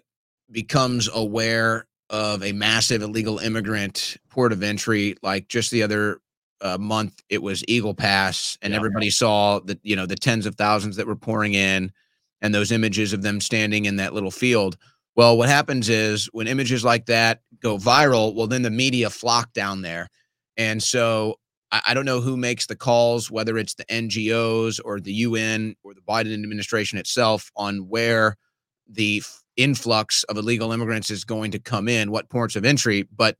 F: becomes aware of a massive illegal immigrant port of entry like just the other uh, month it was Eagle Pass and
D: Yeah.
F: everybody saw the you know the tens of thousands that were pouring in and those images of them standing in that little field well what happens is when images like that go viral well then the media flock down there and so I, I don't know who makes the calls, whether it's the NGOs or the UN or the Biden administration itself, on where the influx of illegal immigrants is going to come in, what ports of entry, but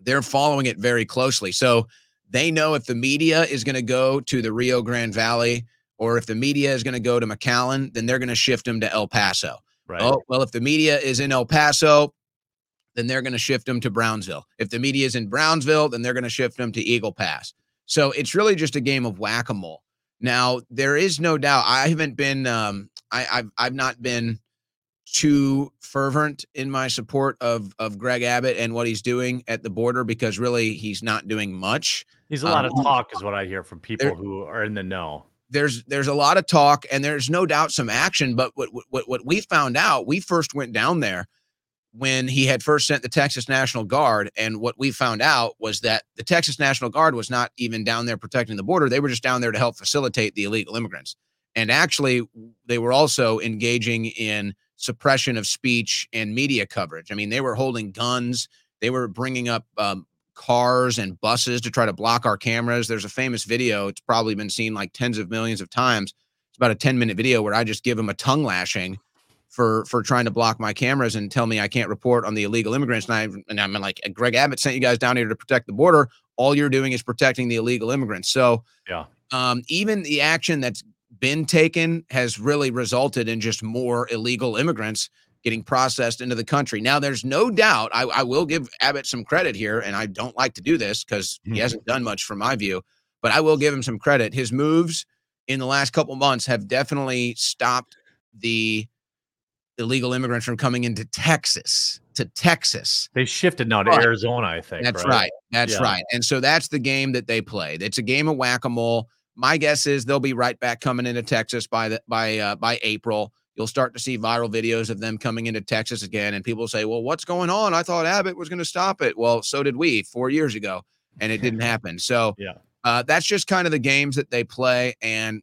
F: they're following it very closely. So they know if the media is going to go to the Rio Grande Valley or if the media is going to go to McAllen, then they're going to shift them to El Paso.
D: Right.
F: Oh, well, if the media is in El Paso, then they're going to shift them to Brownsville. If the media is in Brownsville, then they're going to shift them to Eagle Pass. So it's really just a game of whack a mole. Now, there is no doubt. I haven't been, um, I, I've, I've not been too fervent in my support of of Greg Abbott and what he's doing at the border because really he's not doing much.
D: He's a lot
F: um,
D: of talk, is what I hear from people
F: there-
D: who are in the know.
F: there's there's a lot of talk and there's no doubt some action but what what what we found out we first went down there when he had first sent the Texas National Guard and what we found out was that the Texas National Guard was not even down there protecting the border they were just down there to help facilitate the illegal immigrants and actually they were also engaging in suppression of speech and media coverage i mean they were holding guns they were bringing up um, cars and buses to try to block our cameras. There's a famous video. It's probably been seen like tens of millions of times. It's about a 10 minute video where I just give them a tongue lashing for for trying to block my cameras and tell me I can't report on the illegal immigrants. And, I, and I'm like, Greg Abbott sent you guys down here to protect the border. All you're doing is protecting the illegal immigrants. So
D: Yeah.
F: um, even the action that's been taken has really resulted in just more illegal immigrants getting processed into the country. Now, there's no doubt, I, I will give Abbott some credit here, and I don't like to do this because he
D: Mhm.
F: hasn't done much from my view, but I will give him some credit. His moves in the last couple months have definitely stopped the illegal immigrants from coming into Texas to Texas.
D: They shifted now to
F: Right.
D: Arizona, I think.
F: That's right. That's
D: Yeah.
F: right. And so that's the game that they play. It's a game of whack a mole. My guess is they'll be right back coming into Texas by the by uh, by April. You'll start to see viral videos of them coming into Texas again, and people say, "Well, what's going on? I thought Abbott was going to stop it." Well, so did we four years ago, and it didn't happen. So
D: Yeah.
F: uh, that's just kind of the games that they play. And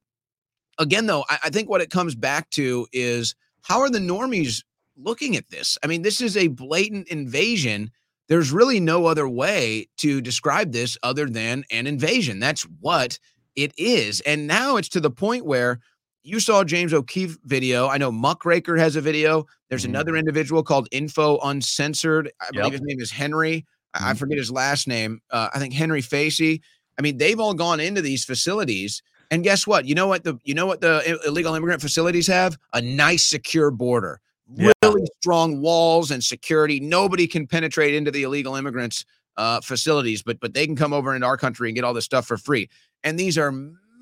F: again, though, I, I think what it comes back to is how are the normies looking at this? I mean, this is a blatant invasion. There's really no other way to describe this other than an invasion. That's what it is. And now it's to the point where you saw James O'Keefe video. I know Muckraker has a video. There's
D: Mhm.
F: another individual called Info Uncensored. I believe
D: Yep.
F: his name is Henry. I I forget his last name. Uh, I think Henry Facey. I mean, they've all gone into these facilities. And guess what? You know what the you know what the illegal immigrant facilities have? A nice secure border.
D: Yeah.
F: Really strong walls and security. Nobody can penetrate into the illegal immigrants uh, facilities, but but they can come over into our country and get all this stuff for free. And these are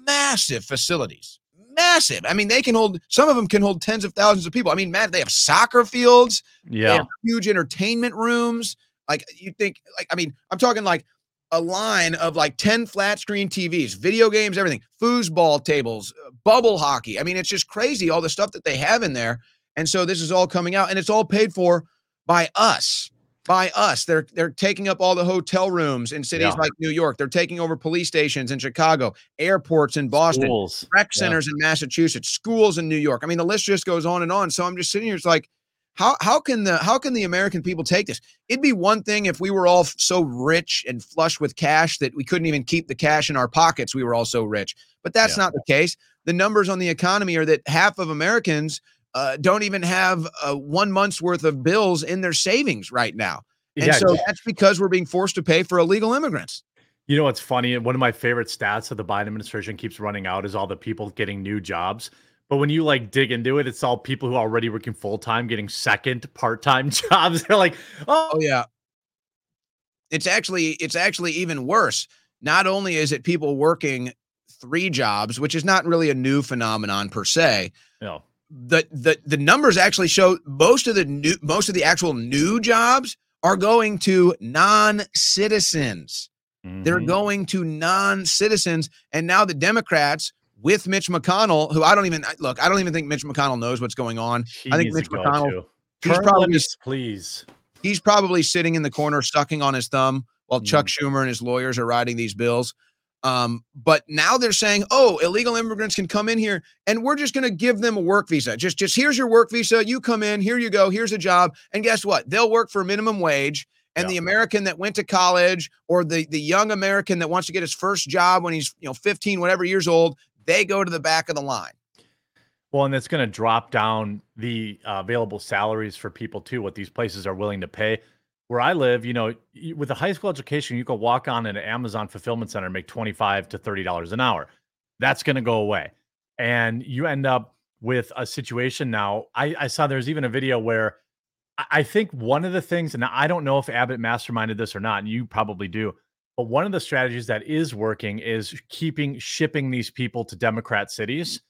F: massive facilities. Massive. I mean, they can hold some of them can hold tens of thousands of people. I mean, Matt, they have soccer fields.
D: Yeah.
F: huge entertainment rooms. Like you think, like I mean, I'm talking like a line of like 10 flat screen TVs, video games, everything, foosball tables, bubble hockey. I mean, it's just crazy all the stuff that they have in there. And so this is all coming out and it's all paid for by us. By us. They're they're taking up all the hotel rooms in cities
D: Yeah.
F: like New York. They're taking over police stations in Chicago, airports in Boston
D: Schools.
F: rec
D: Yeah.
F: centers in Massachusetts, schools in New York. I mean, the list just goes on and on. So I'm just sitting here. It's like, how how can the how can the American people take this? It'd be one thing if we were all so rich and flush with cash that we couldn't even keep the cash in our pockets. We were all so rich, but that's
D: Yeah.
F: not the case. The numbers on the economy are that half of Americans uh, don't even have uh, one month's worth of bills in their savings right now, and
D: Yeah,
F: so that's because we're being forced to pay for illegal immigrants.
D: You know what's funny? One of my favorite stats that the Biden administration keeps running out is all the people getting new jobs. But when you like dig into it, it's all people who are already working full time getting second part time jobs. They're like, oh,
F: Oh yeah. It's actually it's actually even worse. Not only is it people working three jobs, which is not really a new phenomenon per se,
D: no,
F: the the the numbers actually show most of the new most of the actual new jobs are going to non-citizens. They're
D: Mhm.
F: going to non-citizens and now the Democrats with Mitch McConnell, who I don't even look, I don't even think Mitch McConnell knows what's going on. I think Mitch McConnell- he's probably-
D: limits, please.
F: he's probably sitting in the corner sucking on his thumb while Chuck
D: Mm-hmm.
F: Schumer and his lawyers are writing these bills. Um, but now they're saying, oh, illegal immigrants can come in here and we're just going to give them a work visa. Just, just here's your work visa. You come in, here you go, here's a job. And guess what? They'll work for minimum wage And
D: Yeah.
F: the American that went to college or the the young American that wants to get his first job when he's, you know, 15 whatever years old, they go to the back of the line.
D: Well, and it's going to drop down the uh, available salaries for people too. What these places are willing to pay. Where I live, you know, with a high school education, you could walk on an Amazon fulfillment center and make twenty five to thirty dollars an hour. That's going to go away, and you end up with a situation now. I, I saw there's even a video where I think one of the things, and I don't know if Abbott masterminded this or not, and you probably do, but one of the strategies that is working is keeping shipping these people to Democrat cities.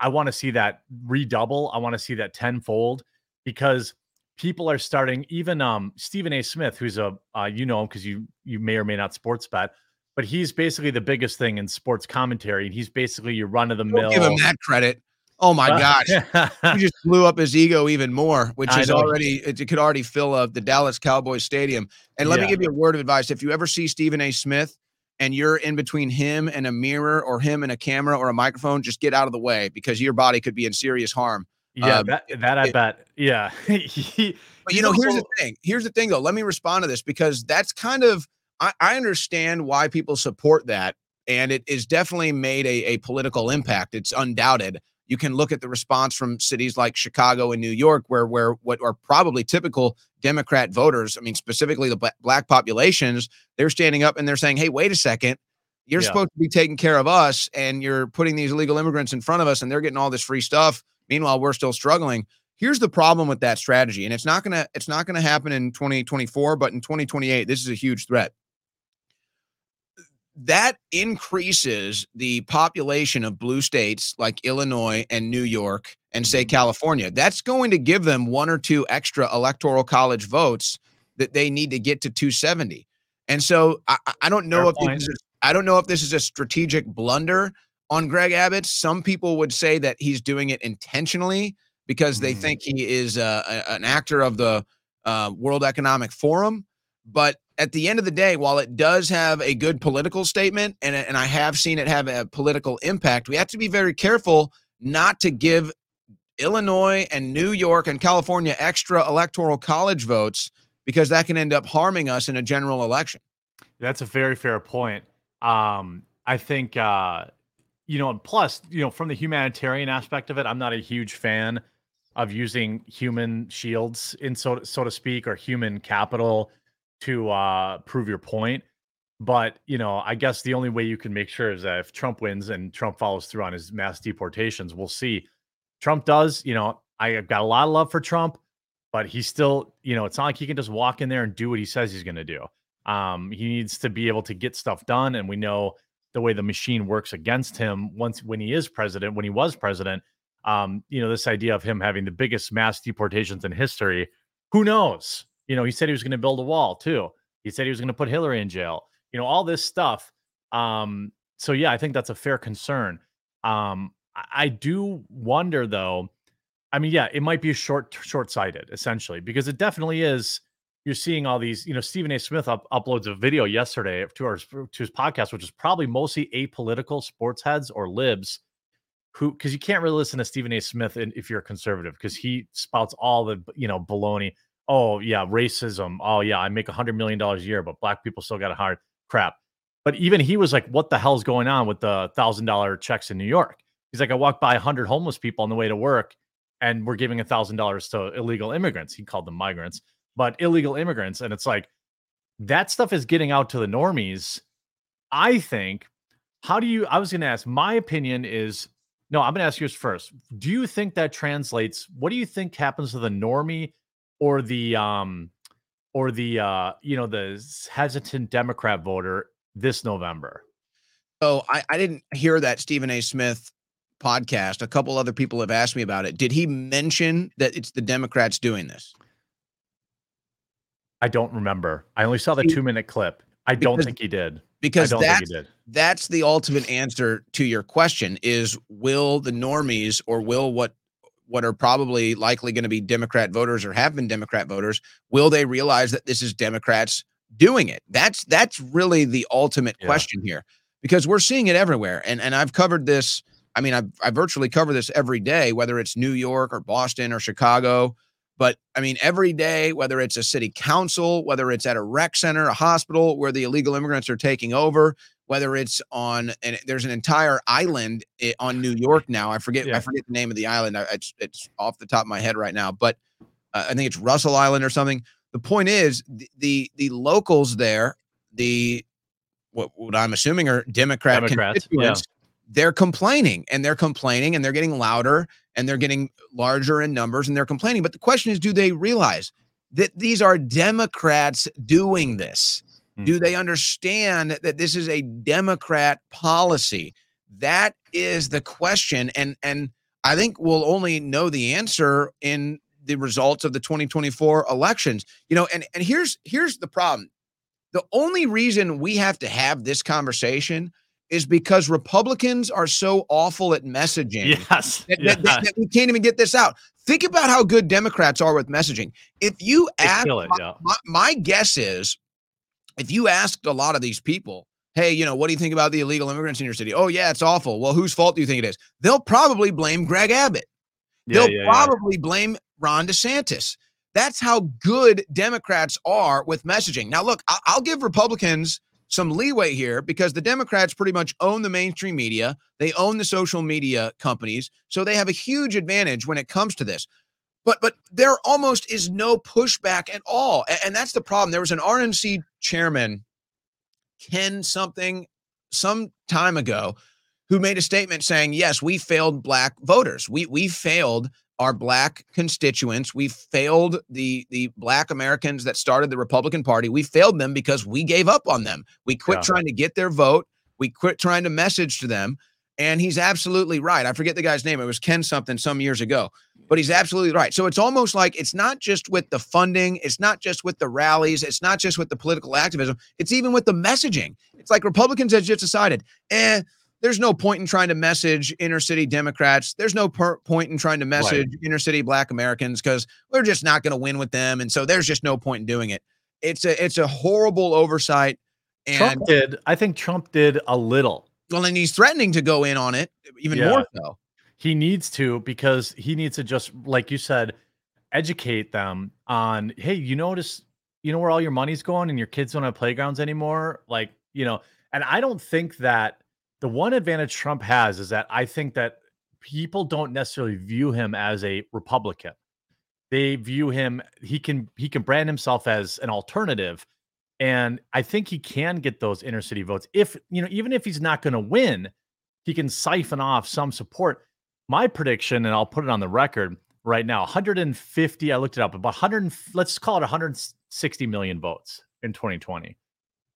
D: I want to see that redouble. I want to see that tenfold because people are starting. Even um, Stephen A. Smith, who's a uh, you know him because you you may or may not sports bet, but he's basically the biggest thing in sports commentary, and he's basically your run of the mill.
F: give him that credit. Oh my gosh. You just blew up his ego even more, which
D: I
F: is
D: know.
F: already it, it could already fill up the Dallas Cowboys stadium. And let me give you a word of advice: if you ever see Stephen A. Smith and you're in between him and a mirror or him and a camera or a microphone, just get out of the way because your body could be in serious harm.
D: Yeah,
F: um,
D: that that I
F: it-
D: bet. Yeah,
F: But you know, here's the thing. Here's the thing, though. Let me respond to this because that's kind of I, I understand why people support that, and it is definitely made a, a political impact. It's undoubted. You can look at the response from cities like Chicago and New York, where where what are probably typical Democrat voters. I mean, specifically the black populations. They're standing up and they're saying, "Hey, wait a second. You're
D: Yeah.
F: supposed to be taking care of us, and you're putting these illegal immigrants in front of us, and they're getting all this free stuff. Meanwhile, we're still struggling." here's the problem with that strategy and it's not going to it's not to happen in 2024 but in 2028 this is a huge threat that increases the population of blue states like Illinois and New York and say mm-hmm. California that's going to give them one or two extra electoral college votes that they need to get to 270 and so i, I- I don't know
D: Fair
F: if
D: point.
F: this is, i don't know if this is a strategic blunder on Greg Abbott some people would say that he's doing it intentionally because they
D: Mhm.
F: think he is uh, a, an actor of the uh, World Economic Forum. But at the end of the day, while it does have a good political statement, and, and I have seen it have a political impact, we have to be very careful not to give Illinois and New York and California extra electoral college votes because that can end up harming us in a general election.
D: That's a very fair point. Um, I think uh, you know, and plus, you know, from the humanitarian aspect of it, I'm not a huge fan of using human shields in so so to speak or human capital to uh prove your point. But you know, I guess the only way you can make sure is that if Trump wins and Trump follows through on his mass deportations, we'll see. Trump does, you know, I've got a lot of love for Trump, but he's still, you know, it's not like he can just walk in there and do what he says he's going to do. Um, he needs to be able to get stuff done, and we know the way the machine works against him once when he is president, when he was president. Um, you know, this idea of him having the biggest mass deportations in history. Who knows? You know, he said he was going to build a wall too. He said he was going to put Hillary in jail. You know, all this stuff. Um, so yeah, I think that's a fair concern. Um, I, do wonder though. I mean, yeah, it might be short short-sighted essentially because it definitely is. You're seeing all these, you know, Stephen A. Smith up, uploads a video yesterday to our to his podcast, which is probably mostly apolitical sports heads or libs who because you can't really listen to Stephen A. Smith if you're a conservative because he spouts all the you know baloney. Oh yeah, racism. Oh yeah, I make a hundred million dollars a year, but black people still got a hard crap. But even he was like, "What the hell's going on with the thousand dollar checks in New York?" He's like, "I walked by a hundred homeless people on the way to work, and we're giving a thousand dollars to illegal immigrants." He called them migrants, but illegal immigrants, and it's like that stuff is getting out to the normies. I think. How do you? I was going to ask. My opinion is no, I'm going to ask yours first. Do you think that translates? What do you think happens to the normie or the um or the uh you know the hesitant Democrat voter this November?
F: So I, I didn't hear that Stephen A. Smith podcast. A couple other people have asked me about it. Did he mention that it's the Democrats doing this?
D: I don't remember. I only saw the two minute clip. I don't think he did.
F: Because
D: I don't
F: that's
D: think he did.
F: that's the ultimate answer to your question is will the normies or will what what are probably likely going to be democrat voters or have been democrat voters will they realize that this is democrats doing it that's that's really the ultimate
D: Yeah.
F: question here because we're seeing it everywhere and and i've covered this i mean i i virtually cover this every day whether it's new york or boston or chicago But I mean, every day, whether it's a city council, whether it's at a rec center, a hospital where the illegal immigrants are taking over, whether it's on and there's an entire island on New York now. I forget I forget the name of the island. It's it's off the top of my head right now, but uh, I think it's Russell Island or something. The point is the the, the locals there, the what, what I'm assuming are Democrat
D: Democrats, yeah.
F: constituents, they're complaining and they're complaining and they're getting louder and they're getting larger in numbers and they're complaining. But the question is, do they realize that these are Democrats doing this?
D: Hmm.
F: Do they understand that this is a Democrat policy? That is the question. And and I think we'll only know the answer in the results of the 2024 elections. You know, and and here's here's the problem. The only reason we have to have this conversation is because Republicans are so awful at messaging
D: Yes.
F: that,
D: yeah.
F: that- that- we can't even get this out. Think about how good Democrats are with messaging. If you ask,
D: it,
F: my,
D: yeah.
F: my, my guess is, if you asked a lot of these people, hey, you know, what do you think about the illegal immigrants in your city? Oh, yeah, it's awful. Well, whose fault do you think it is? They'll probably blame Greg Abbott.
D: Yeah,
F: They'll
D: yeah, yeah.
F: probably blame Ron DeSantis. That's how good Democrats are with messaging. Now, look, I'll give Republicans some leeway here because the Democrats pretty much own the mainstream media. They own the social media companies, so they have a huge advantage when it comes to this. But but there almost is no pushback at all, A- and that's the problem. There was an RNC chairman, Ken something, some time ago, who made a statement saying, "Yes, we failed black voters. We we failed our black constituents. We failed the the black Americans that started the Republican Party. We failed them because we gave up on them. We quit
D: Yeah.
F: trying to get their vote. We quit trying to message to them." And he's absolutely right. I forget the guy's name. It was Ken something some years ago, but he's absolutely right. So it's almost like it's not just with the funding, it's not just with the rallies, it's not just with the political activism, it's even with the messaging. It's like Republicans have just decided, eh, there's no point in trying to message inner city Democrats. There's no per- point in trying to message inner city Black Americans because we're just not going to win with them, and so there's just no point in doing it. It's a it's a horrible oversight, and
D: Trump did. I think Trump did a little.
F: well, and he's threatening to go in on it even
D: Yeah.
F: more so.
D: He needs to because he needs to just, like you said, educate them on, hey, you notice, you know where all your money's going and your kids don't have playgrounds anymore? Like, you know, and I don't think that the one advantage Trump has is that I think that people don't necessarily view him as a Republican. They view him, he can he can brand himself as an alternative. And I think he can get those inner city votes. If, you know, even if he's not going to win, he can siphon off some support. My prediction, and I'll put it on the record right now 150, I looked it up, about 100, let's call it 160 million votes in 2020.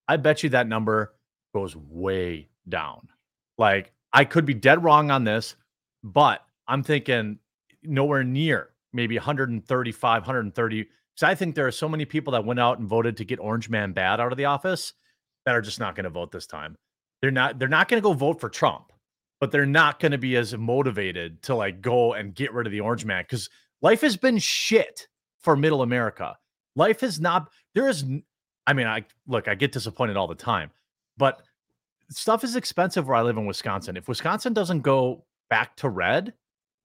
D: I bet you that number goes way down. Like, I could be dead wrong on this, but I'm thinking nowhere near maybe 135, 130. So I think there are so many people that went out and voted to get Orange Man bad out of the office that are just not going to vote this time. They're not. They're not going to go vote for Trump, but they're not going to be as motivated to like go and get rid of the Orange Man because life has been shit for Middle America. Life has not. There is. I mean, I look. I get disappointed all the time, but stuff is expensive where I live in Wisconsin. If Wisconsin doesn't go back to red,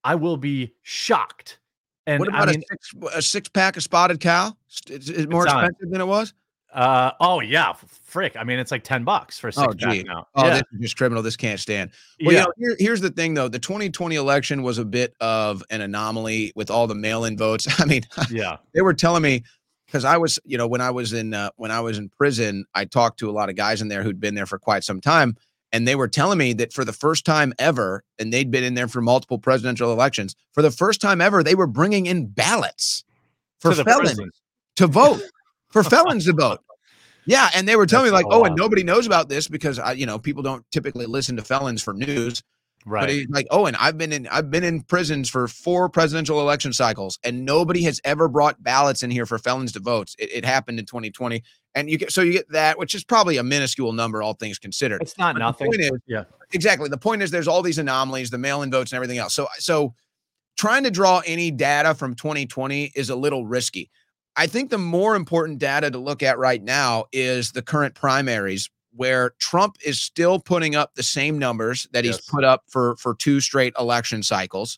D: I will be shocked. And
F: what about
D: I mean,
F: a six a six pack of spotted cow? Is it more
D: It's on.
F: expensive than it was?
D: uh, oh yeah, frick. I mean, it's like ten bucks for a
F: Oh,
D: six pack
F: gee.
D: now.
F: Oh,
D: yeah,
F: this is just criminal. This can't stand. Well,
D: yeah.
F: you know, here, here's the thing though. The 2020 election was a bit of an anomaly with all the mail-in votes. I mean,
D: yeah.
F: they were telling me because I was, you know, when I was in uh, when I was in prison, I talked to a lot of guys in there who'd been there for quite some time, and they were telling me that for the first time ever, and they'd been in there for multiple presidential elections, for the first time ever, they were bringing in ballots for felons
D: prison.
F: to vote, for felons to vote. Yeah, and they were telling me like, oh, and nobody knows about this because I, you know, people don't typically listen to felons for news. But
D: Right.
F: he's like, oh, Owen, I've been in I've been in prisons for four presidential election cycles, and nobody has ever brought ballots in here for felons to vote. It, it happened in 2020, and you get so you get that, which is probably a minuscule number, all things considered.
D: It's not
F: But
D: nothing.
F: is-
D: yeah.
F: exactly. The point is, there's all these anomalies, the mail-in votes, and everything else. So, so trying to draw any data from 2020 is a little risky. I think the more important data to look at right now is the current primaries, where Trump is still putting up the same numbers that he's put up for for two straight election cycles.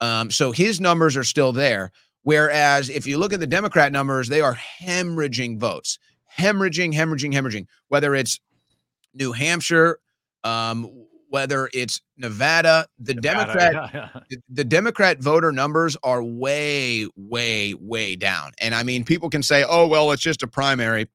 F: Um, so his numbers are still there. Whereas if you look at the Democrat numbers, they are hemorrhaging votes, hemorrhaging, hemorrhaging, hemorrhaging. Whether it's New Hampshire, um, whether it's Nevada, the
D: Nevada,
F: Democrat
D: yeah, yeah.
F: the- the Democrat voter numbers are way, way, way down. And I mean, people can say, "Oh, well, it's just a primary."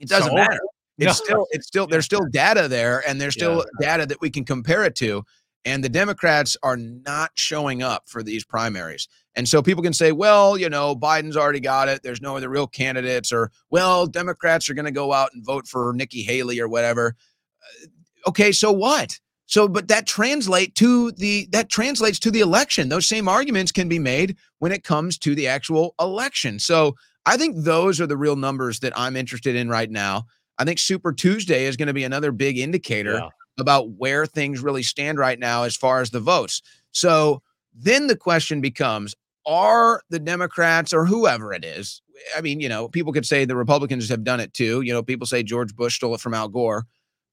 F: It doesn't
D: So?
F: matter. It's
D: No.
F: still, it's still, there's still data there, and there's still data that we can compare it to. And the Democrats are not showing up for these primaries. And so people can say, well, you know, Biden's already got it. There's no other real candidates, or well, Democrats are going to go out and vote for Nikki Haley or whatever. Uh, okay, so what? So, but that translate to the that translates to the election. Those same arguments can be made when it comes to the actual election. So, I think those are the real numbers that I'm interested in right now. I think Super Tuesday is going to be another big indicator
D: Yeah.
F: about where things really stand right now as far as the votes. So then the question becomes are the Democrats or whoever it is? I mean, you know, people could say the Republicans have done it too. You know, people say George Bush stole it from Al Gore.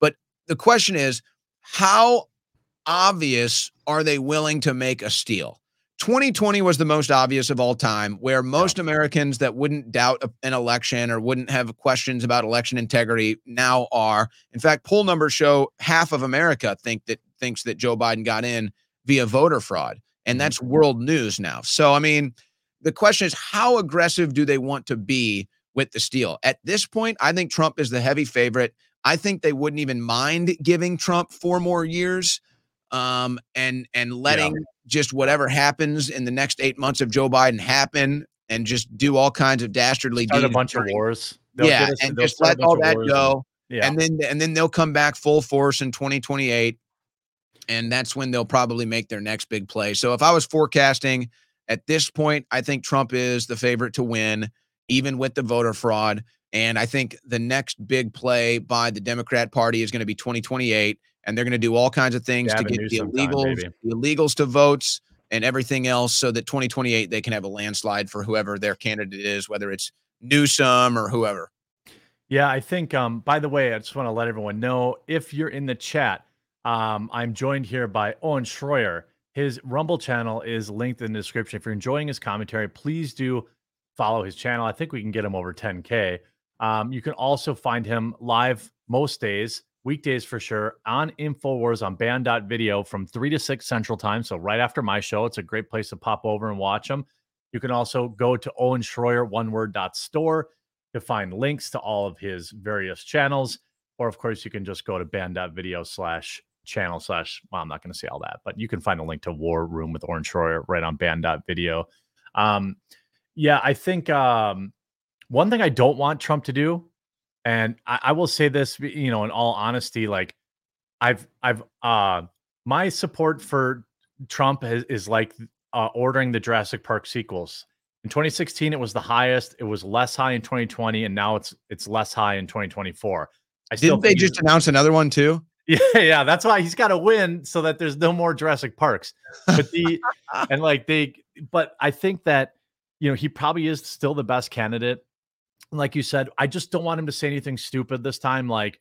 F: But the question is how obvious are they willing to make a steal? 2020 was the most obvious of all time, where most Americans that wouldn't doubt an election or wouldn't have questions about election integrity now are. In fact, poll numbers show half of America think that thinks that Joe Biden got in via voter fraud, and mm-hmm. that's world news now. So, I mean, the question is, how aggressive do they want to be with the steal? At this point, I think Trump is the heavy favorite. I think they wouldn't even mind giving Trump four more years um, and and letting just whatever happens in the next eight months of Joe Biden happen and just do all kinds of dastardly
D: Start a bunch of wars. They'll
F: yeah,
D: us-
F: and just let all that go,
D: and- yeah.
F: and then and then they'll come back full force in 2028, and that's when they'll probably make their next big play. So if I was forecasting at this point, I think Trump is the favorite to win, even with the voter fraud. And I think the next big play by the Democrat Party is going to be 2028, and they're going to do all kinds of things to get the illegals, the illegals to votes and everything else, so that 2028 they can have a landslide for whoever their candidate is, whether it's Newsom or whoever.
D: Yeah, I think. Um, by the way, I just want to let everyone know if you're in the chat, um, I'm joined here by Owen Shroyer. His Rumble channel is linked in the description. If you're enjoying his commentary, please do follow his channel. I think we can get him over 10k. Um, you can also find him live most days, weekdays for sure, on Infowars on banned.video from 3 to 6 Central Time. So right after my show, it's a great place to pop over and watch them. You can also go to Owen Shroyer, one word dot store to find links to all of his various channels. Or, of course, you can just go to banned.video slash channel slash, well, I'm not going to say all that, but you can find a link to War Room with Orange Shroyer right on banned.video. Um, yeah, I think um, one thing I don't want Trump to do, and I, I will say this, you know, in all honesty, like I've, I've, uh, my support for Trump is, is like uh, ordering the Jurassic Park sequels. In 2016, it was the highest. It was less high in 2020, and now it's it's less high in 2024. I still
F: Didn't they just announce another one too?
D: yeah, yeah, that's why he's got to win so that there's no more Jurassic Parks. But the and like they, but I think that you know he probably is still the best candidate. Like you said, I just don't want him to say anything stupid this time. Like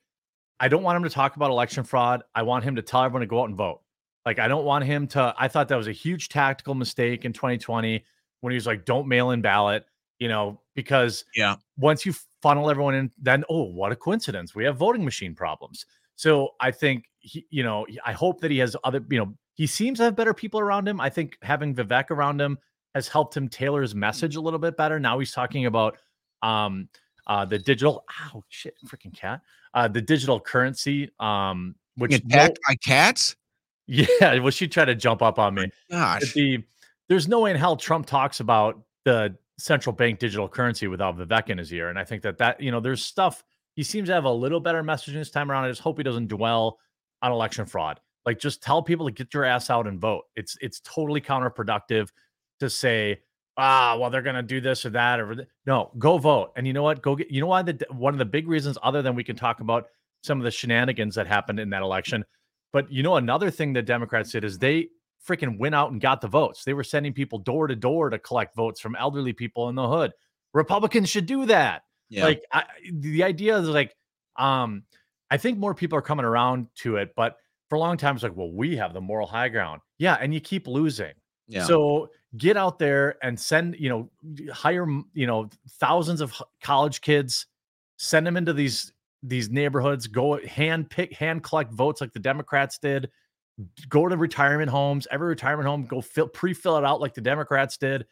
D: I don't want him to talk about election fraud. I want him to tell everyone to go out and vote. Like I don't want him to. I thought that was a huge tactical mistake in 2020 when he was like, "Don't mail in ballot," you know, because
F: Yeah.
D: once you funnel everyone in, then oh, what a coincidence, we have voting machine problems. So I think he, you know, I hope that he has other, you know, he seems to have better people around him. I think having Vivek around him has helped him tailor his message mm-hmm. a little bit better. Now he's talking about um uh the digital ow shit freaking cat uh the digital currency um which no-
F: Attacked by cats?
D: yeah well she tried to jump up on me but
F: Gosh.
D: the there's no way in hell Trump talks about the central bank digital currency without Vivek in his ear. And I think that that, you know, there's stuff he seems to have a little better message this time around. I just hope he doesn't dwell on election fraud. Like just tell people to get your ass out and vote. It's it's totally counterproductive to say, ah, well, they're gonna do this or that or th-" no, go vote. And you know what? Go get you know why the one of the big reasons, other than we can talk about some of the shenanigans that happened in that election. But you know, another thing that Democrats did is they freaking went out and got the votes. They were sending people door to door to collect votes from elderly people in the hood. Republicans should do that.
F: Yeah.
D: Like I, the idea is like, um, I think more people are coming around to it, but for a long time it's like, well, we have the moral high ground. Yeah, and you keep losing.
F: Yeah.
D: So get out there and send, you know, hire, you know, thousands of college kids, send them into these these neighborhoods, go hand pick, hand collect votes like the Democrats did. Go to retirement homes, every retirement home, go fill pre-fill it out like the Democrats did.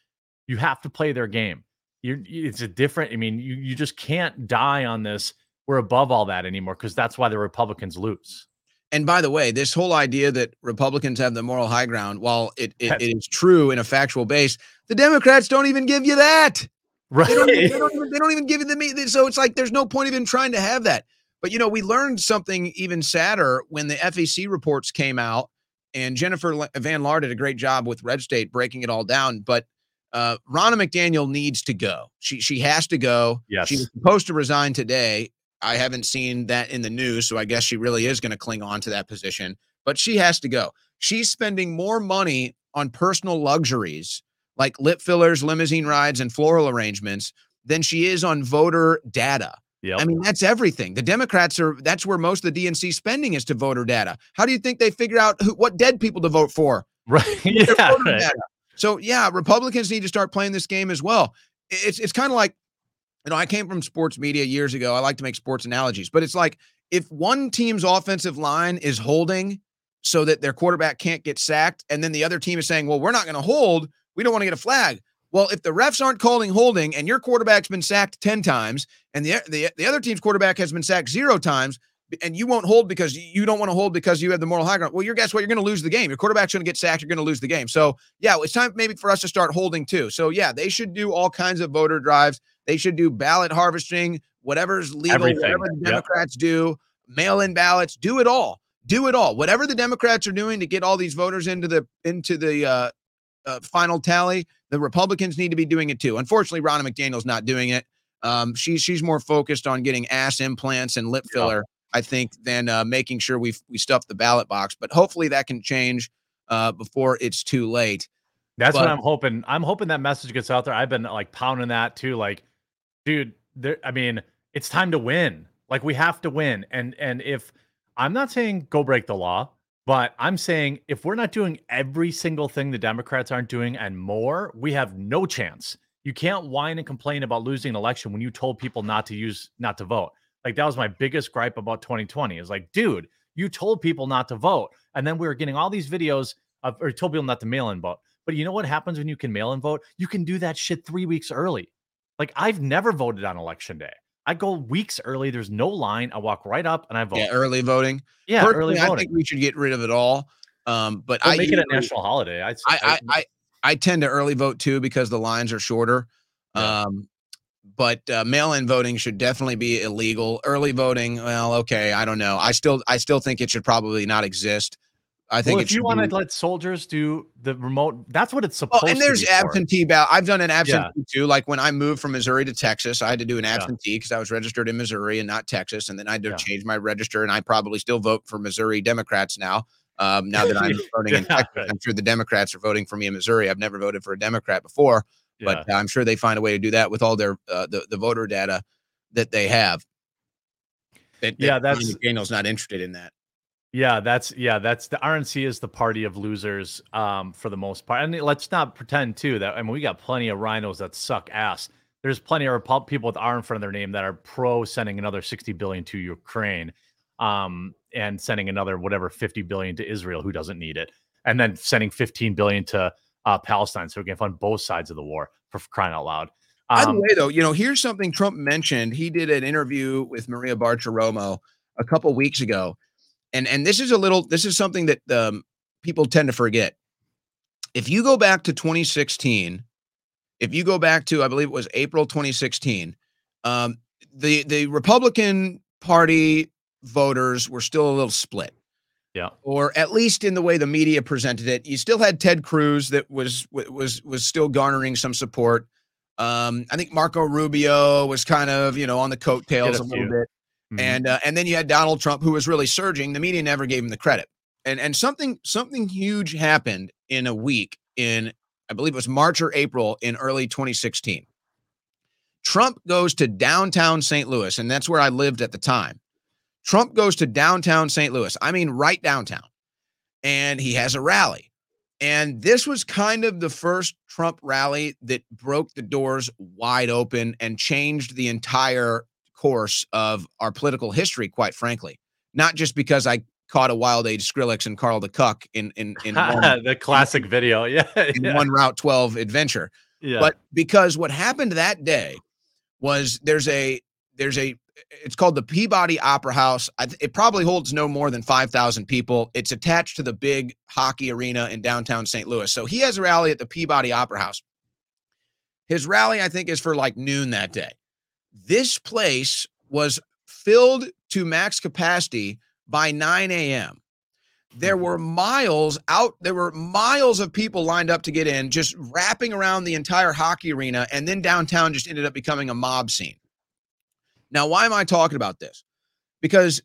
D: You have to play their game. You're, it's a different. I mean, you you just can't die on this. We're above all that anymore because that's why the Republicans lose.
F: And by the way, this whole idea that Republicans have the moral high ground, while it, it, it is true in a factual base, the Democrats don't even give you that.
D: Right.
F: They don't, even, they, don't even, they don't even give you the meat. So it's like there's no point even trying to have that. But you know, we learned something even sadder when the FEC reports came out, and Jennifer Van Laar did a great job with Red State breaking it all down. But uh, Ronna McDaniel needs to go. She she has to go.
D: Yes.
F: She was supposed to resign today. I haven't seen that in the news, so I guess she really is going to cling on to that position. But she has to go. She's spending more money on personal luxuries like lip fillers, limousine rides, and floral arrangements than she is on voter data.
D: Yep.
F: I mean, that's everything. The Democrats are that's where most of the DNC spending is to voter data. How do you think they figure out who, what dead people to vote for?
D: right. Yeah. right.
F: So yeah, Republicans need to start playing this game as well. It's it's kind of like, you know, I came from sports media years ago. I like to make sports analogies, but it's like if one team's offensive line is holding so that their quarterback can't get sacked, and then the other team is saying, "Well, we're not going to hold. We don't want to get a flag." Well, if the refs aren't calling holding and your quarterback's been sacked 10 times and the, the, the other team's quarterback has been sacked zero times, and you won't hold because you don't want to hold because you have the moral high ground. Well, you're guess what? You're going to lose the game. Your quarterback's going to get sacked. You're going to lose the game. So yeah, it's time maybe for us to start holding too. So yeah, they should do all kinds of voter drives. They should do ballot harvesting, whatever's legal,
D: Everything.
F: whatever the
D: Yep.
F: Democrats do, mail-in ballots, do it all. Do it all. Whatever the Democrats are doing to get all these voters into the into the uh, uh, final tally, the Republicans need to be doing it too. Unfortunately, Ronna McDaniel's not doing it. Um, she's she's more focused on getting ass implants and lip filler, I think, than uh, making sure we we stuff the ballot box. But hopefully that can change uh, before it's too late.
D: That's
F: But-
D: what I'm hoping. I'm hoping that message gets out there. I've been like pounding that too. Like, dude, there. I mean, it's time to win. Like, we have to win. And and if I'm not saying go break the law, but I'm saying if we're not doing every single thing the Democrats aren't doing and more, we have no chance. You can't whine and complain about losing an election when you told people not to use not to vote. Like that was my biggest gripe about 2020. Is like, dude, you told people not to vote, and then we were getting all these videos of or told people not to mail in vote. But you know what happens when you can mail in vote? You can do that shit three weeks early. Like I've never voted on election day. I go weeks early. There's no line. I walk right up and I vote.
F: Yeah, early voting.
D: Yeah, early
F: Personally, I think we should get rid of it all. Um, but
D: Don't
F: I
D: make it a national holiday. I'd,
F: I, I, I, I tend to early vote too because the lines are shorter.
D: Yeah.
F: Um, but uh, mail-in voting should definitely be illegal. Early voting, well, okay, I don't know. I still, I still think it should probably not exist. I think
D: well, if you want to let soldiers do the remote, that's what it's supposed
F: Well, and there's
D: to be
F: absentee ballot. I've done an absentee too. Like when I moved from Missouri to Texas, I had to do an absentee because I was registered in Missouri and not Texas, and then I had to
D: Yeah.
F: change my register. And I probably still vote for Missouri Democrats now. Um, now that I'm voting in Texas. I'm sure the Democrats are voting for me in Missouri. I've never voted for a Democrat before,
D: Yeah.
F: but I'm sure they find a way to do that with all their uh, the the voter data that they have. That,
D: Yeah, that's-
F: Daniel's not interested in that.
D: Yeah, that's yeah, that's the RNC is the party of losers um for the most part. And let's not pretend too that I mean we got plenty of rhinos that suck ass. There's plenty of Repu- people with R in front of their name that are pro sending another 60 billion to Ukraine um and sending another whatever 50 billion to Israel who doesn't need it. And then sending 15 billion to uh Palestine so we can fund both sides of the war for crying out loud.
F: By the
D: Um,
F: way, though, you know, here's something Trump mentioned. He did an interview with Maria Bartiromo a couple weeks ago, and and this is a little. This is something that um, people tend to forget. If you go back to 2016, if you go back to I believe it was April 2016, um, the the Republican Party voters were still a little split
D: yeah.
F: or at least in the way the media presented it. You still had Ted Cruz that was was was still garnering some support. Um, I think Marco Rubio was kind of you know on the coattails a
D: a
F: little bit,
D: Mhm.
F: and uh, and then you had Donald Trump who was really surging. The media never gave him the credit, and and something something huge happened in a week in I believe it was March or April in early 2016. Trump goes to downtown St. Louis, and that's where I lived at the time. Trump goes to downtown St. Louis. I mean, right downtown. And he has a rally. And this was kind of the first Trump rally that broke the doors wide open and changed the entire course of our political history, quite frankly. Not just because I caught a wild age Skrillex and Carl the Cuck in in in one,
D: the classic video. Yeah.
F: in
D: yeah.
F: one Route 12 adventure,
D: yeah.
F: but because what happened that day was there's a there's a it's called the Peabody Opera House. It probably holds no more than 5,000 people. It's attached to the big hockey arena in downtown St. Louis. So he has a rally at the Peabody Opera House. His rally, I think, is for like noon that day. This place was filled to max capacity by 9 a.m. There hmm. were miles out, there were miles of people lined up to get in, just wrapping around the entire hockey arena. And then downtown just ended up becoming a mob scene. Now, why am I talking about this? Because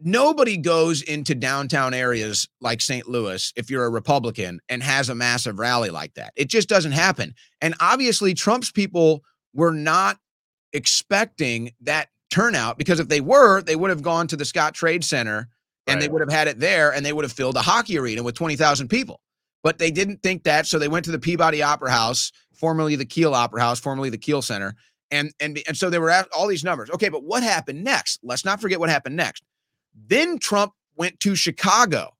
F: nobody goes into downtown areas like St. Louis if you're a Republican and has a massive rally like that. It just doesn't happen. And obviously, Trump's people were not expecting that turnout because if they were, they would have gone to the Scottrade Center and they would have had it there and they would have filled a hockey arena with 20,000 people. But they didn't think that. So they went to the Peabody Opera House, formerly the Kiel Opera House, formerly the Kiel Center. And, and, and so they were all these numbers. Okay, but what happened next? Let's not forget what happened next. Then Trump went to Chicago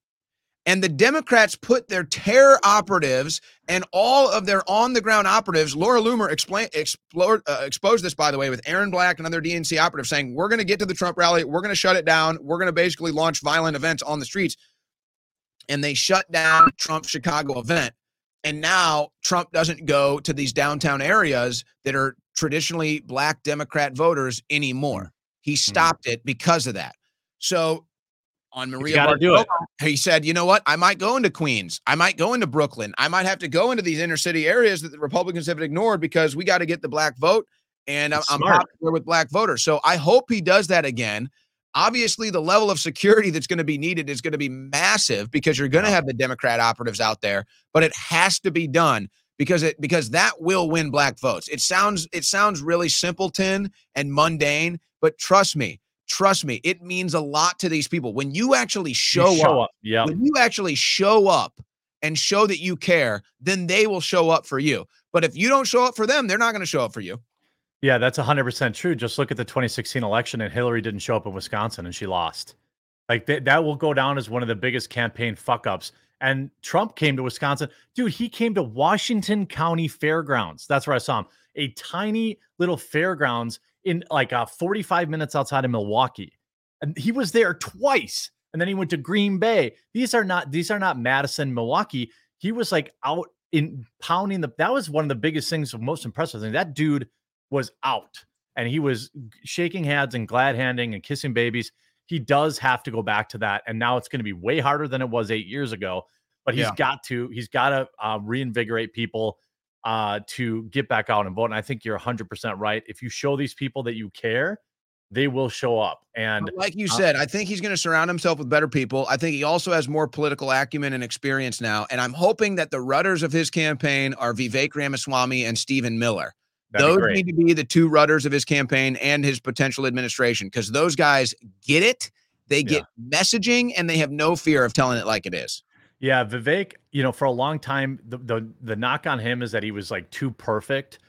F: and the Democrats put their terror operatives and all of their on the ground operatives. Laura Loomer explain, explored, uh, exposed this, by the way, with Aaron Black and other DNC operatives saying, We're going to get to the Trump rally. We're going to shut it down. We're going to basically launch violent events on the streets. And they shut down Trump's Chicago event. And now Trump doesn't go to these downtown areas that are traditionally black Democrat voters anymore. He hmm. stopped it because of that. So on Maria
D: gotta do it.
F: Bartiromo, he said, you know what? I might go into Queens. I might go into Brooklyn. I might have to go into these inner city areas that the Republicans have ignored because we got to get the black vote. And I'm,
D: That's
F: I'm
D: smart.
F: popular with black voters. So I hope he does that again. Obviously, the level of security that's going to be needed is going to be massive because you're going to have the Democrat operatives out there, but it has to be done because it because that will win black votes. It sounds it sounds really simpleton and mundane, but trust me, trust me, it means a lot to these people when you actually
D: You
F: show,
D: show
F: up.
D: up. Yeah.
F: When you actually show up and show that you care, then they will show up for you. But if you don't show up for them, they're not going to show up for you.
D: Yeah, that's 100% true. Just look at the 2016 election and Hillary didn't show up in Wisconsin and she lost. Like th- that will go down as one of the biggest campaign fuck ups. And Trump came to Wisconsin. Dude, he came to Washington County Fairgrounds. That's where I saw him. A tiny little fairgrounds in like uh, 45 minutes outside of Milwaukee. And he was there twice. And then he went to Green Bay. These are not these are not Madison, Milwaukee. He was like out in pounding the that was one of the biggest things, most impressive thing. That dude was out and he was shaking hands and glad handing and kissing babies. He does have to go back to that. And now it's going to be way harder than it was eight years ago. But he's
F: Yeah.
D: got to, he's got to uh, reinvigorate people uh, to get back out and vote. And I think you're 100% right. If you show these people that you care, they will show up. And
F: like you
D: uh,
F: said, I think he's going to surround himself with better people. I think he also has more political acumen and experience now. And I'm hoping that the rudders of his campaign are Vivek Ramaswamy and Stephen Miller.
D: That'd
F: those need to be the two rudders of his campaign and his potential administration because those guys get it. They get messaging and they have no fear of telling it like it is.
D: Yeah, Vivek, you know, for a long time, the, the the knock on him is that he was like too perfect.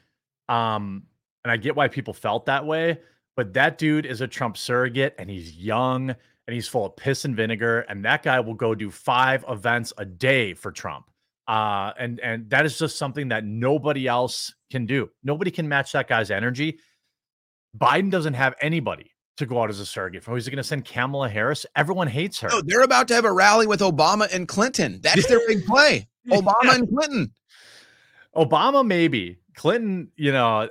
D: Um, and I get why people felt that way, but that dude is a Trump surrogate and he's young and he's full of piss and vinegar, and that guy will go do five events a day for Trump. Uh, and and that is just something that nobody else can do. Nobody can match that guy's energy. Biden doesn't have anybody to go out as a surrogate for. He's going to send Kamala Harris. Everyone hates her.
F: No, they're about to have a rally with Obama and Clinton. That's their big play. Obama
D: Yeah.
F: and Clinton.
D: Obama, maybe Clinton. You know,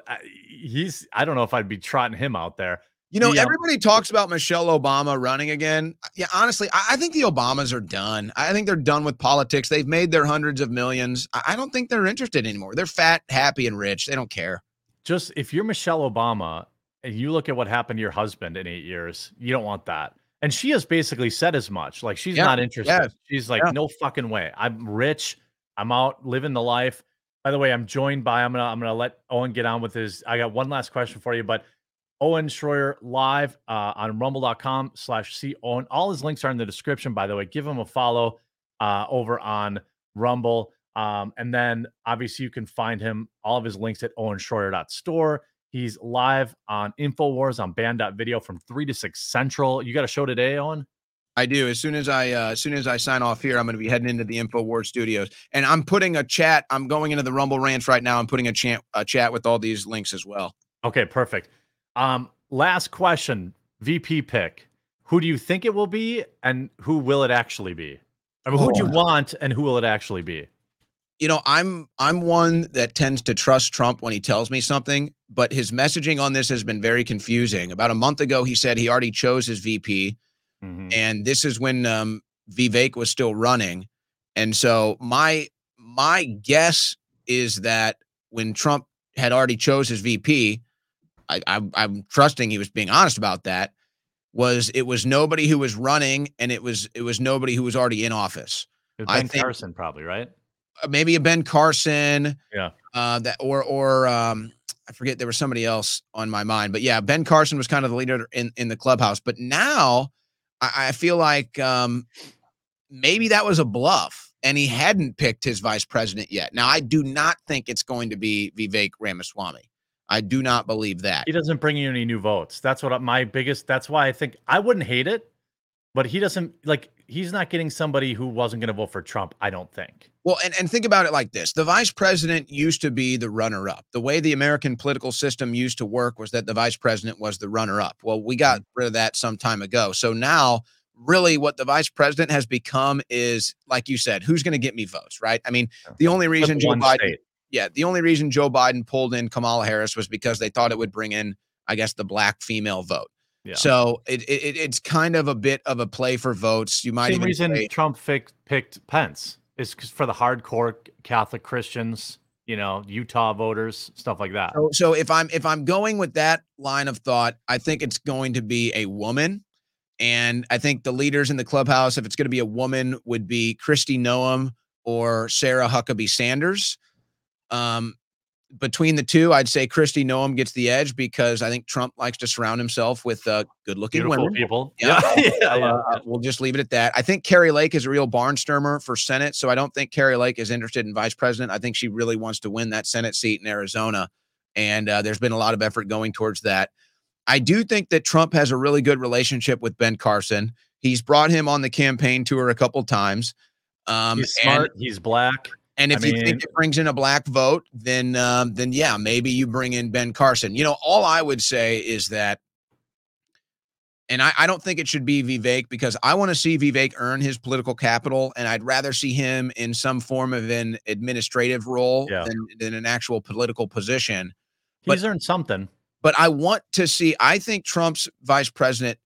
D: he's. I don't know if I'd be trotting him out there.
F: You know,
D: um,
F: everybody talks about Michelle Obama running again. Yeah, honestly, I, I think the Obamas are done. I think they're done with politics. They've made their hundreds of millions. I, I don't think they're interested anymore. They're fat, happy, and rich. They don't care.
D: Just if you're Michelle Obama and you look at what happened to your husband in eight years, you don't want that. And she has basically said as much. Like she's
F: Yeah,
D: not interested.
F: yes,
D: She's like,
F: yeah.
D: no fucking way. I'm rich. I'm out living the life. By the way, I'm joined by. I'm gonna. I'm gonna let Owen get on with his. I got one last question for you, but Owen Shroyer live uh, on rumble.com slash C Owen. All his links are in the description, by the way. Give him a follow uh, over on Rumble. Um, and then obviously you can find him all of his links at owenshroyer.store. He's live on InfoWars on banned.video from three to six central. You got a show today, Owen?
F: I do. As soon as I uh, as soon as I sign off here, I'm going to be heading into the InfoWars studios, and I'm putting a chat. I'm going into the Rumble Ranch right now. I'm putting a chat a chat with all these links as well.
D: Okay, perfect. Um, last question, VP pick. Who do you think it will be, and who will it actually be? I mean, who do you
F: Oh.
D: want, and who will it actually be?
F: You know, I'm I'm one that tends to trust Trump when he tells me something, but his messaging on this has been very confusing. About a month ago, he said he already chose his VP,
D: Mhm.
F: and this is when um, Vivek was still running. And so my my guess is that when Trump had already chose his VP, I, I, I'm trusting he was being honest about that. Was it was nobody who was running, and it was it was nobody who was already in office.
D: It's
F: I
D: Ben
F: think-
D: Carson, probably, right?
F: Uh, Maybe a Ben Carson,
D: Yeah.
F: uh, that or or um, I forget there was somebody else on my mind, but yeah, Ben Carson was kind of the leader in in the clubhouse. But now I, I feel like um, maybe that was a bluff, and he hadn't picked his vice president yet. Now I do not think it's going to be Vivek Ramaswamy. I do not believe that.
D: He doesn't bring you any new votes. That's what my biggest. That's why I think I wouldn't hate it, but he doesn't like. He's not getting somebody who wasn't going to vote for Trump. I don't think.
F: Well, and, and think about it like this the vice president used to be the runner up. The way the American political system used to work was that the vice president was the runner up. Well, we got mm. rid of that some time ago. So now, really, what the vice president has become is, like you said, who's going to get me votes, right? I mean, the only reason Joe Biden,
D: state.
F: Yeah, the only reason Joe Biden pulled in Kamala Harris was because they thought it would bring in, I guess, the black female vote.
D: Yeah.
F: So it, it it- it's kind of a bit of a play for votes. You might
D: Same reason
F: say,
D: Trump picked, picked Pence is for the hardcore Catholic Christians, you know, Utah voters, stuff like that.
F: So, so if I'm if I'm going with that line of thought, I think it's going to be a woman, and I think the leaders in the clubhouse, if it's going to be a woman, would be Kristi Noem or Sarah Huckabee Sanders. Um, between the two, I'd say Kristi Noem gets the edge because I think Trump likes to surround himself with uh, good-looking
D: Beautiful
F: women.
D: people.
F: Yeah.
D: yeah, yeah, yeah.
F: uh, we'll just leave it at that. I think Kari Lake is a real barnstormer for Senate, so I don't think Kari Lake is interested in vice president. I think she really wants to win that Senate seat in Arizona, and uh, there's been a lot of effort going towards that. I do think that Trump has a really good relationship with Ben Carson. He's brought him on the campaign tour a couple times. Um,
D: He's smart. he's black.
F: And if
D: I
F: you
D: mean-
F: think it brings in a black vote, then um, then yeah, maybe you bring in Ben Carson. You know, all I would say is that, and I, I don't think it should be Vivek because I want to see Vivek earn his political capital, and I'd rather see him in some form of an administrative role
D: Yeah.
F: than than an actual political position. But-
D: He's earned something.
F: But I want to see. I think Trump's vice president,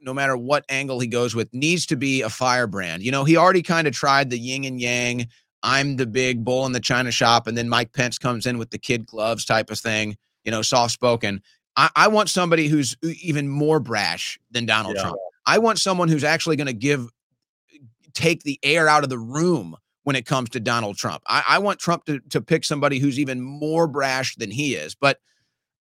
F: no matter what angle he goes with, needs to be a firebrand. You know, he already kind of tried the yin and yang. I'm the big bull in the china shop, and then Mike Pence comes in with the kid gloves type of thing. You know, soft spoken. I, I want somebody who's even more brash than Donald
D: Yeah.
F: Trump. I want someone who's actually going to give take the air out of the room when it comes to Donald Trump. I, I want Trump to to pick somebody who's even more brash than he is. But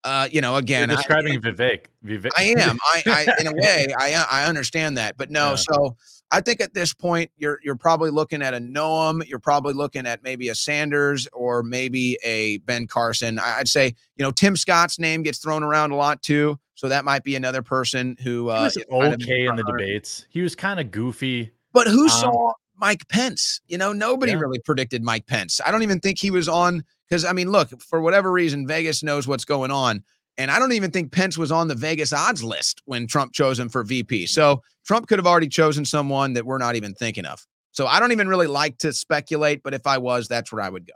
F: uh, you know,
D: You're
F: again, I-
D: describing Vivek. Vivek.
F: I am. I, I in a way, I I understand that, but no.
D: Yeah.
F: So I think at this point, you're you're probably looking at a Noem. You're probably looking at maybe a Sanders or maybe a Ben Carson. I- I'd say you know Tim Scott's name gets thrown around a lot too, so that might be another person who uh,
D: was okay in the debates. He was kind of goofy.
F: But who
D: Um,
F: saw Mike Pence? You know, nobody
D: Yeah.
F: really predicted Mike Pence. I don't even think he was on because I mean, look, for whatever reason, Vegas knows what's going on. And I don't even think Pence was on the Vegas odds list when Trump chose him for VP. So Trump could have already chosen someone that we're not even thinking of. So I don't even really like to speculate, but if I was, that's where I would go.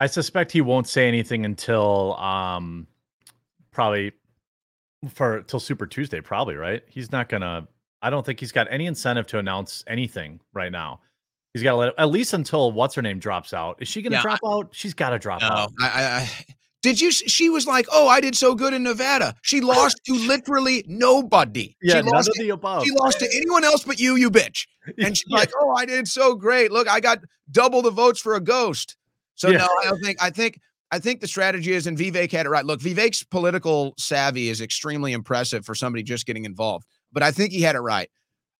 D: I suspect he won't say anything until um probably for till Super Tuesday, probably, right? He's not gonna I don't think he's got any incentive to announce anything right now. He's got to let at least until what's her name drops out. Is she gonna
F: Yeah,
D: drop out? She's gotta drop
F: No,
D: out.
F: I, I, I did you? She was like, "Oh, I did so good in Nevada." She lost to literally nobody.
D: Yeah,
F: she
D: none
F: lost
D: of
F: to-
D: the above.
F: She lost to anyone else but you, you bitch. And she's
D: Yeah.
F: like, "Oh, I did so great. Look, I got double the votes for a ghost." So
D: Yeah.
F: no, I don't think. I think. I think the strategy is, and Vivek had it right. Look, Vivek's political savvy is extremely impressive for somebody just getting involved. But I think he had it right.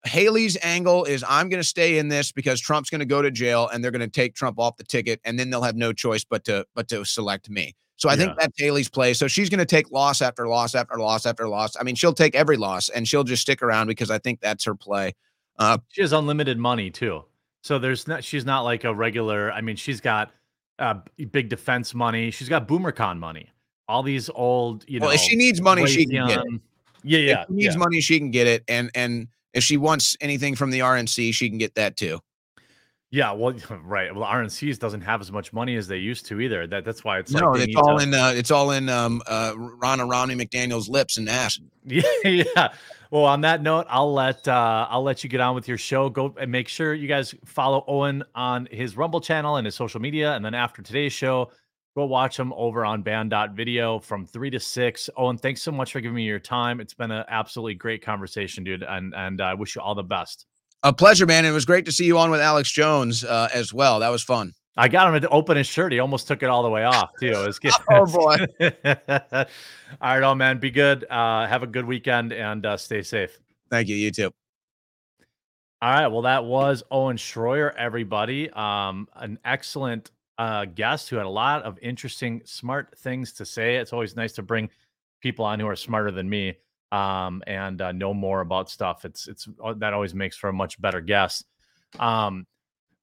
F: Haley's angle is I'm going to stay in this because Trump's going to go to jail and they're going to take Trump off the ticket and then they'll have no choice but to but to select me. So I think
D: Yeah.
F: that's Haley's play. So she's going to take loss after loss after loss after loss. I mean, she'll take every loss and she'll just stick around because I think that's her play. Uh,
D: She has unlimited money too. So there's not she's not like a regular. I mean, she's got uh, big defense money. She's got BoomerCon money. All these old, you know.
F: well, if she needs money, she can get it.
D: Yeah, yeah,
F: if she needs
D: yeah.
F: money, she can get it. And and if she wants anything from the RNC, she can get that too.
D: Yeah, well, right. Well, RNCs doesn't have as much money as they used to either. That that's why it's
F: no,
D: like
F: it's all
D: to-
F: in uh, it's all in um uh Ronna Romney McDaniel's lips and ass.
D: Yeah, yeah. Well, on that note, I'll let uh, I'll let you get on with your show. Go and make sure you guys follow Owen on his Rumble channel and his social media. And then after today's show, go watch him over on Banned.video from three to six. Owen, thanks so much for giving me your time. It's been an absolutely great conversation, dude. And and I wish you all the best.
F: A pleasure, man. It was great to see you on with Alex Jones uh, as well. That was fun.
D: I got him to open his shirt. He almost took it all the way off too. It was good.
F: Oh, boy.
D: all right, oh man, be good. Uh, have a good weekend and uh, stay safe.
F: Thank you. You too.
D: All right. Well, that was Owen Shroyer, everybody. Um, an excellent uh, guest who had a lot of interesting, smart things to say. It's always nice to bring people on who are smarter than me um, and uh, know more about stuff. It's it's uh, that always makes for a much better guess. Um,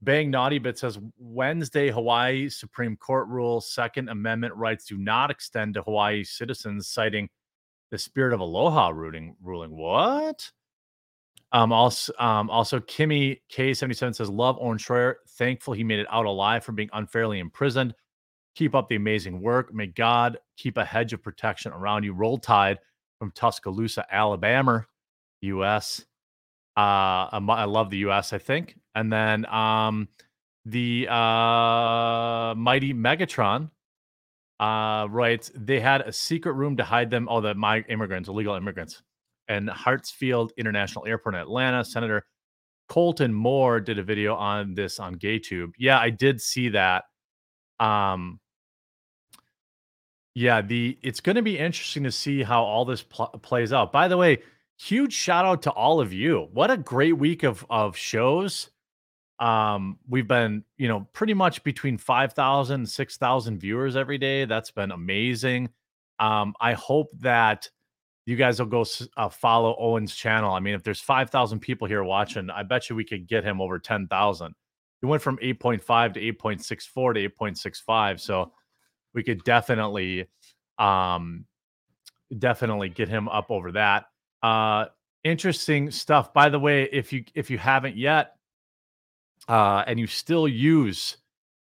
D: Bang Naughty Bit says Wednesday Hawaii Supreme Court rule Second Amendment rights do not extend to Hawaii citizens, citing the spirit of aloha ruling. Ruling what? Um, also, um, also Kimmy K77 says, Love Owen Shroyer. Thankful he made it out alive from being unfairly imprisoned. Keep up the amazing work. May God keep a hedge of protection around you. Roll Tide from Tuscaloosa, Alabama, U.S. Uh, I'm- love the U.S. I think, and then um, the uh, mighty Megatron uh, writes they had a secret room to hide them. Oh, the my immigrants, illegal immigrants, and Hartsfield International Airport in Atlanta. Senator Colton Moore did a video on this on GayTube. Yeah, I did see that. Um, yeah, the it's going to be interesting to see how all this pl- plays out. By the way, huge shout out to all of you. What a great week of of shows. Um, we've been, you know, pretty much between 5,000 and 6,000 viewers every day. That's been amazing. Um, I hope that you guys will go uh, follow Owen's channel. I mean, if there's 5,000 people here watching, I bet you we could get him over 10,000. He went from 8.5 to 8.64 to 8.65. So we could definitely, um, definitely get him up over that. Uh, interesting stuff. By the way, if you if you haven't yet, uh, and you still use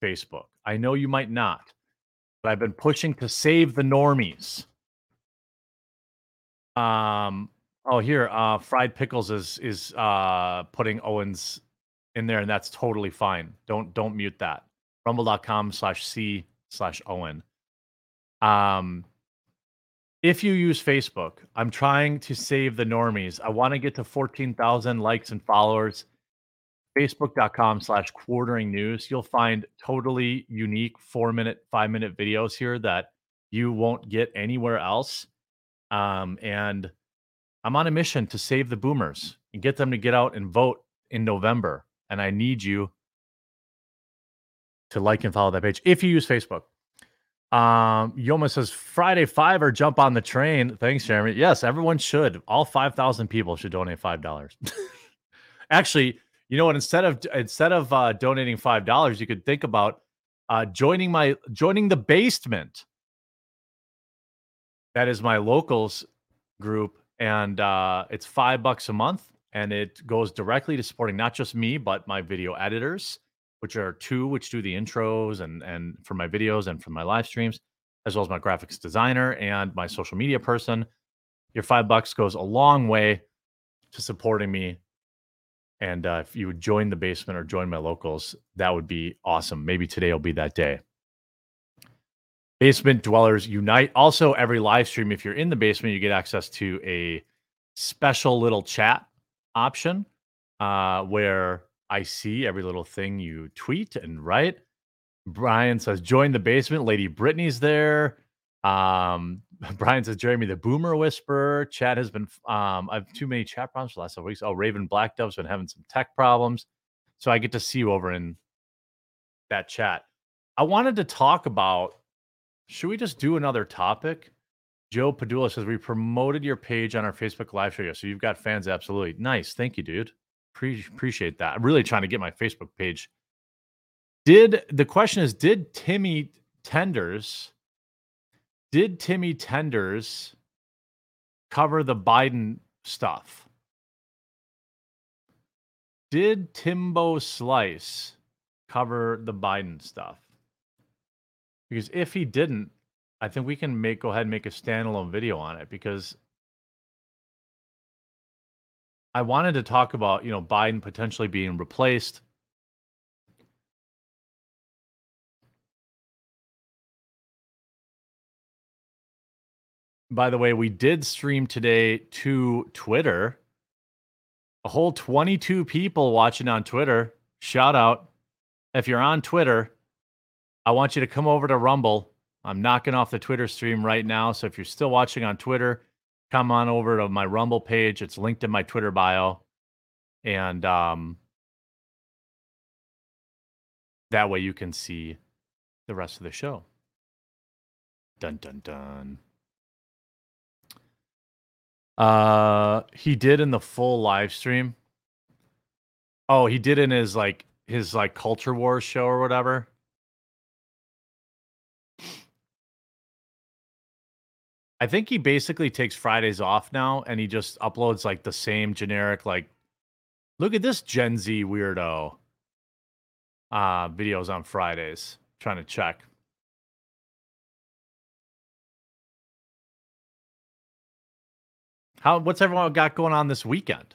D: Facebook, I know you might not, but I've been pushing to save the normies. Um. Oh, here, uh, fried pickles is is uh putting Owens in there, and that's totally fine. Don't don't mute that. Rumble.com slash c slash Owen. Um, if you use Facebook, I'm trying to save the normies. I want to get to 14,000 likes and followers. Facebook.com slash quartering news. You'll find totally unique four minute, five minute videos here that you won't get anywhere else. Um, and I'm on a mission to save the boomers and get them to get out and vote in November. And I need you to like and follow that page if you use Facebook. Um, Yoma says Friday five or jump on the train. Thanks, Jeremy. Yes, everyone should. All five thousand people should donate five dollars. Actually, you know what? Instead of instead of uh, donating five dollars, you could think about uh, joining my joining the basement. That is my locals group, and uh, it's five bucks a month, and it goes directly to supporting not just me but my video editors which are two which do the intros and and for my videos and for my live streams as well as my graphics designer and my social media person your five bucks goes a long way to supporting me. And uh, if you would join the basement or join my locals that would be awesome. Maybe today will be that day. Basement dwellers unite. Also every live stream if you're in the basement you get access to a special little chat option uh, where I see every little thing you tweet and write. Brian says, join the basement. Lady Brittany's there. Um, Brian says, Jeremy, the boomer whisperer. Chat has been, um, I've too many chat problems for the last couple weeks. Oh, Raven Black Dove's been having some tech problems. So I get to see you over in that chat. I wanted to talk about should we just do another topic? Joe Padula says, We promoted your page on our Facebook live show. So you've got fans. Absolutely. Nice. Thank you, dude. Pre- appreciate that. I'm really trying to get my Facebook page. Did the question is, did Timmy Tenders, did Timmy Tenders cover the Biden stuff? Did Timbo Slice cover the Biden stuff? Because if he didn't, I think we can make go ahead and make a standalone video on it because I wanted to talk about, you know, Biden potentially being replaced. By the way, we did stream today to Twitter. A whole 22 people watching on Twitter. Shout out. If you're on Twitter, I want you to come over to Rumble. I'm knocking off the Twitter stream right now. So if you're still watching on Twitter, come on over to my Rumble page. It's linked in my Twitter bio. And um, that way you can see the rest of the show. Dun dun dun. Uh he did in the full live stream. Oh, he did in his like his like culture wars show or whatever. I think he basically takes Fridays off now and he just uploads like the same generic like look at this Gen Z weirdo uh videos on Fridays. trying to check. How what's everyone got going on this weekend?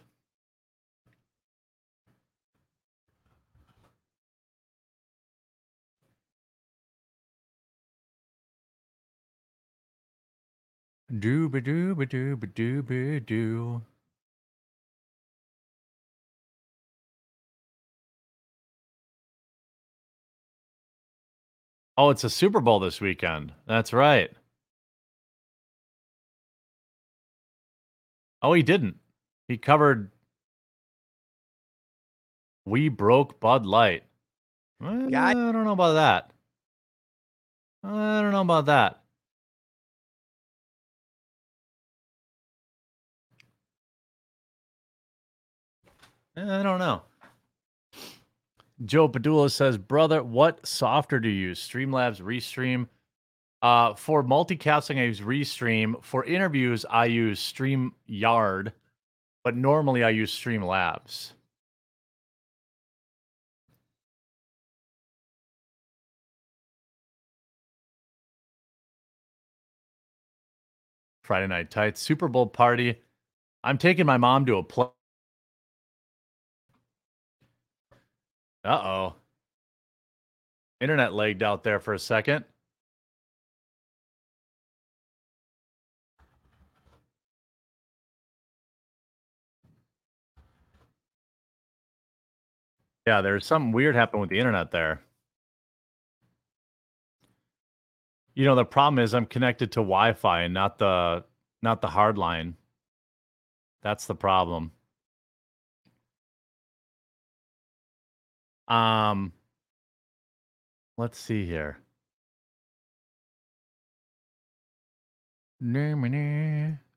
D: Dooba dooba dooba dooba doo. Oh, it's a Super Bowl this weekend. That's right. Oh, he didn't. He covered We Broke Bud Light.
G: Guy-
D: I don't know about that. I don't know about that. I don't know. Joe Padula says, "Brother, what software do you use? Streamlabs, Restream. Uh, for multicasting, I use Restream. For interviews, I use StreamYard, but normally I use Streamlabs. Friday night tights, Super Bowl party. I'm taking my mom to a play. Uh oh. Internet lagged out there for a second. Yeah, there's something weird happened with the internet there. You know, the problem is I'm connected to Wi-Fi and not the not the hard line. That's the problem. Um let's see here.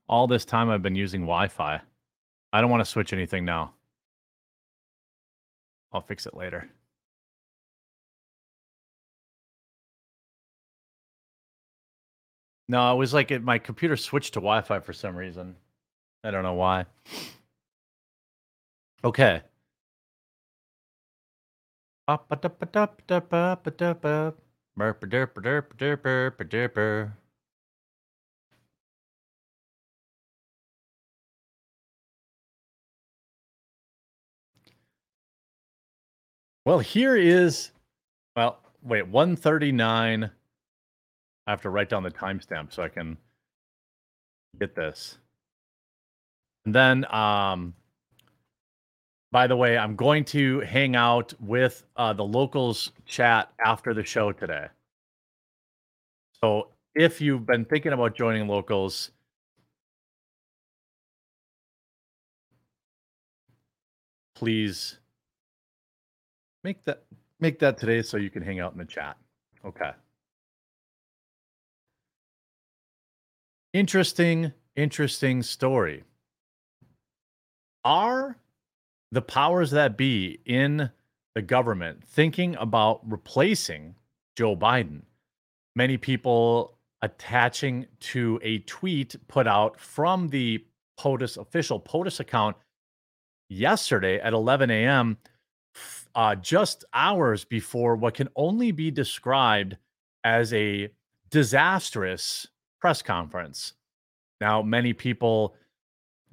D: All this time I've been using Wi-Fi. I don't want to switch anything now. I'll fix it later. No, it was like it, my computer switched to Wi-Fi for some reason. I don't know why. Okay. Well, here is well, wait, 139. I have to write down the timestamp so I can get this. And then um by the way, I'm going to hang out with uh, the locals chat after the show today. So if you've been thinking about joining locals, please make that make that today so you can hang out in the chat. Okay. Interesting, interesting story. Are the powers that be in the government thinking about replacing Joe Biden? Many people attaching to a tweet put out from the POTUS official POTUS account yesterday at 11 a.m., uh, just hours before what can only be described as a disastrous press conference. Now, many people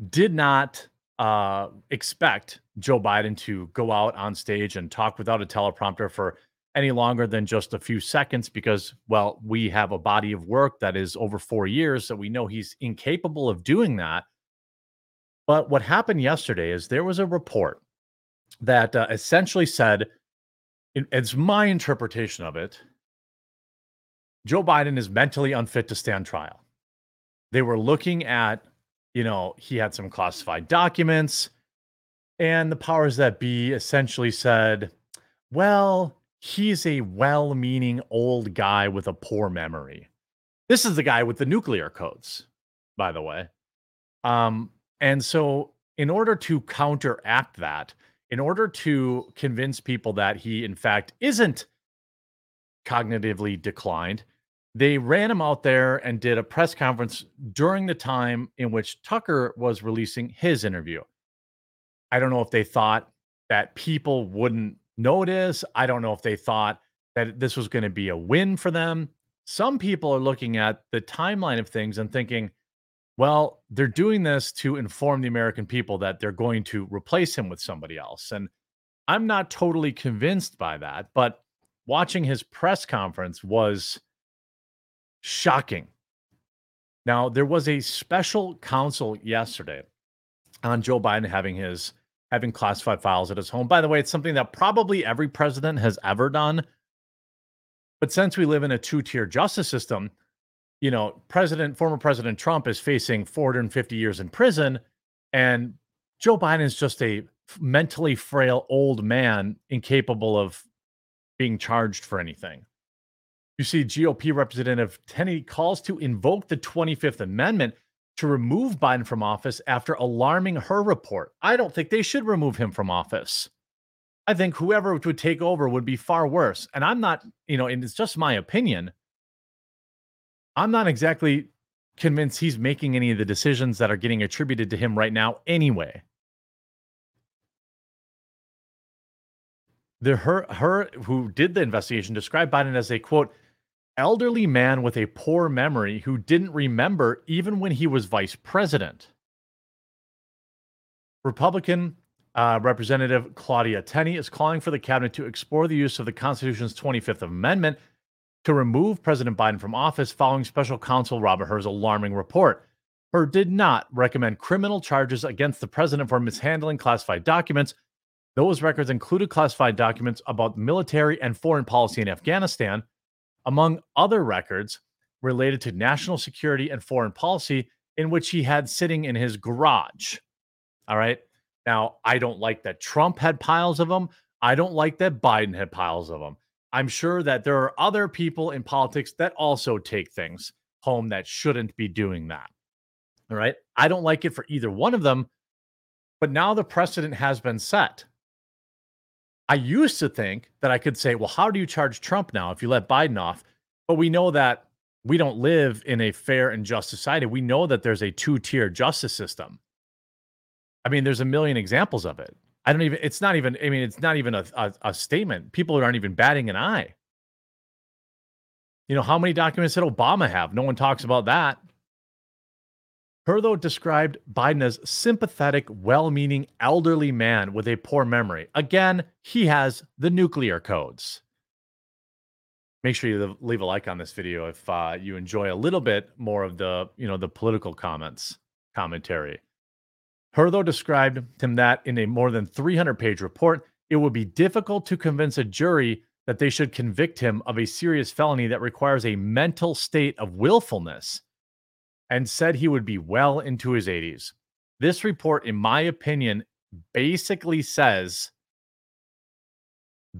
D: did not uh, expect Joe Biden to go out on stage and talk without a teleprompter for any longer than just a few seconds because, well, we have a body of work that is over four years, so we know he's incapable of doing that. But what happened yesterday is there was a report that uh, essentially said, it's my interpretation of it, Joe Biden is mentally unfit to stand trial. They were looking at, you know, he had some classified documents, and the powers that be essentially said, well, he's a well meaning old guy with a poor memory. This is the guy with the nuclear codes, by the way. Um, and so, in order to counteract that, in order to convince people that he, in fact, isn't cognitively declined, they ran him out there and did a press conference during the time in which Tucker was releasing his interview. I don't know if they thought that people wouldn't notice. I don't know if they thought that this was going to be a win for them. Some people are looking at the timeline of things and thinking, well, they're doing this to inform the American people that they're going to replace him with somebody else. And I'm not totally convinced by that, but watching his press conference was shocking. Now, there was a special counsel yesterday on Joe Biden having his having classified files at his home. By the way, it's something that probably every president has ever done. But since we live in a two-tier justice system, you know, President, former President Trump is facing 450 years in prison, and Joe Biden is just a mentally frail old man incapable of being charged for anything. You see, GOP Representative Tenney calls to invoke the 25th Amendment to remove Biden from office after alarming Hur report. I don't think they should remove him from office. I think whoever would take over would be far worse. And I'm not, you know, and it's just my opinion. I'm not exactly convinced he's making any of the decisions that are getting attributed to him right now anyway. The Hur Hur who did the investigation described Biden as a quote elderly man with a poor memory who didn't remember even when he was vice president. Republican uh, Representative Claudia Tenney is calling for the cabinet to explore the use of the Constitution's 25th Amendment to remove President Biden from office following special counsel Robert Hur's alarming report. Hur did not recommend criminal charges against the president for mishandling classified documents. Those records included classified documents about military and foreign policy in Afghanistan, among other records related to national security and foreign policy, in which he had sitting in his garage. All right. Now, I don't like that Trump had piles of them. I don't like that Biden had piles of them. I'm sure that there are other people in politics that also take things home that shouldn't be doing that. All right. I don't like it for either one of them, but now the precedent has been set. I used to think that I could say, well, how do you charge Trump now if you let Biden off? But we know that we don't live in a fair and just society. We know that there's a two tier justice system. I mean, there's a million examples of it. I don't even, it's not even, I mean, it's not even a, a, a statement. People aren't even batting an eye. You know, how many documents did Obama have? No one talks about that. Hur, though, described Biden as sympathetic, well meaning elderly man with a poor memory. Again, he has the nuclear codes. Make sure you leave a like on this video if uh, you enjoy a little bit more of the, you know, the political comments, commentary. Hur though described him that in a more than 300 page report, it would be difficult to convince a jury that they should convict him of a serious felony that requires a mental state of willfulness and said he would be well into his 80s. This report, in my opinion, basically says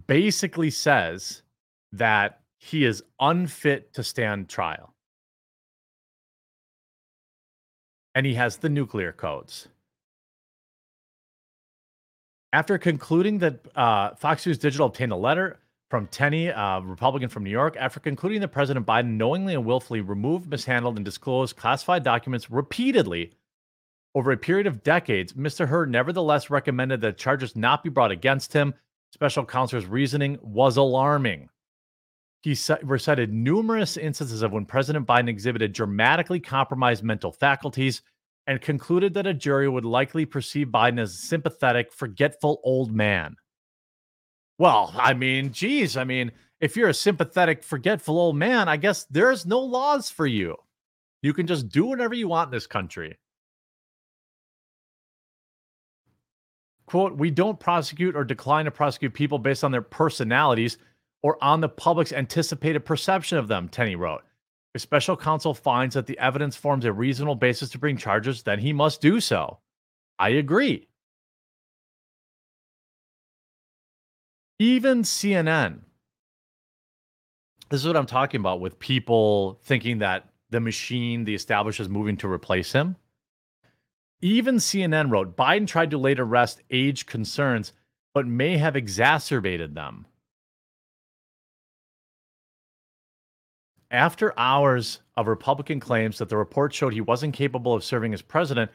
D: basically says that he is unfit to stand trial. And he has the nuclear codes. After concluding that uh, Fox News Digital obtained a letter from Tenney, a Republican from New York, after concluding that President Biden knowingly and willfully removed, mishandled, and disclosed classified documents repeatedly over a period of decades, Mr. Hur nevertheless recommended that charges not be brought against him. Special counsel's reasoning was alarming. He recited numerous instances of when President Biden exhibited dramatically compromised mental faculties and concluded that a jury would likely perceive Biden as a sympathetic, forgetful old man. Well, I mean, geez, I mean, if you're a sympathetic, forgetful old man, I guess there's no laws for you. You can just do whatever you want in this country. Quote, we don't prosecute or decline to prosecute people based on their personalities or on the public's anticipated perception of them, Tenney wrote. If special counsel finds that the evidence forms a reasonable basis to bring charges, then he must do so. I agree. Even CNN, this is what I'm talking about with people thinking that the machine, the establishment is moving to replace him. Even CNN wrote Biden tried to later rest age concerns, but may have exacerbated them. After hours of Republican claims that the report showed he wasn't capable of serving as president,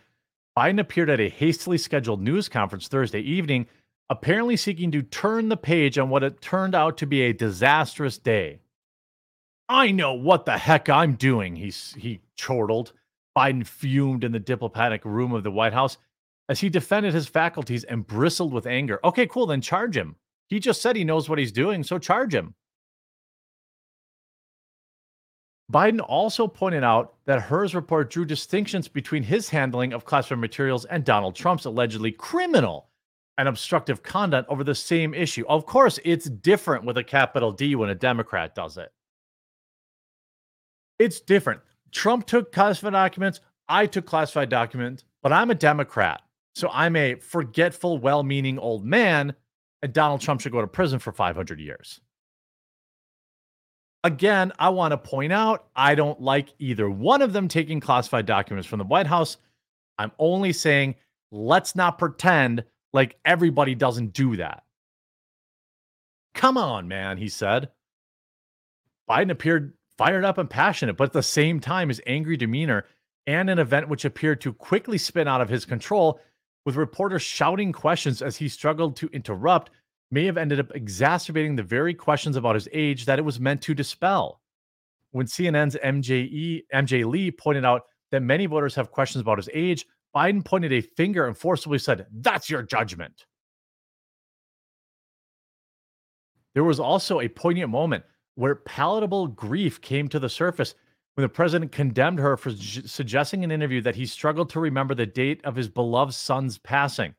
D: Biden appeared at a hastily scheduled news conference Thursday evening apparently seeking to turn the page on what it turned out to be a disastrous day. I know what the heck I'm doing, he, he chortled. Biden fumed in the diplomatic room of the White House as he defended his faculties and bristled with anger. Okay, cool, then charge him. He just said he knows what he's doing, so charge him. Biden also pointed out that Hur's report drew distinctions between his handling of classified materials and Donald Trump's allegedly criminal and obstructive conduct over the same issue. Of course, it's different with a capital D when a Democrat does it. It's different. Trump took classified documents. I took classified documents, but I'm a Democrat. So I'm a forgetful, well meaning old man, and Donald Trump should go to prison for 500 years. Again, I want to point out I don't like either one of them taking classified documents from the White House. I'm only saying let's not pretend like everybody doesn't do that. Come on, man, he said. Biden appeared fired up and passionate, but at the same time, his angry demeanor and an event which appeared to quickly spin out of his control, with reporters shouting questions as he struggled to interrupt, may have ended up exacerbating the very questions about his age that it was meant to dispel. When CNN's MJE, MJ Lee pointed out that many voters have questions about his age, Biden pointed a finger and forcibly said, That's your judgment. There was also a poignant moment where palatable grief came to the surface when the president condemned Hur for j- suggesting in an interview that he struggled to remember the date of his beloved son's passing.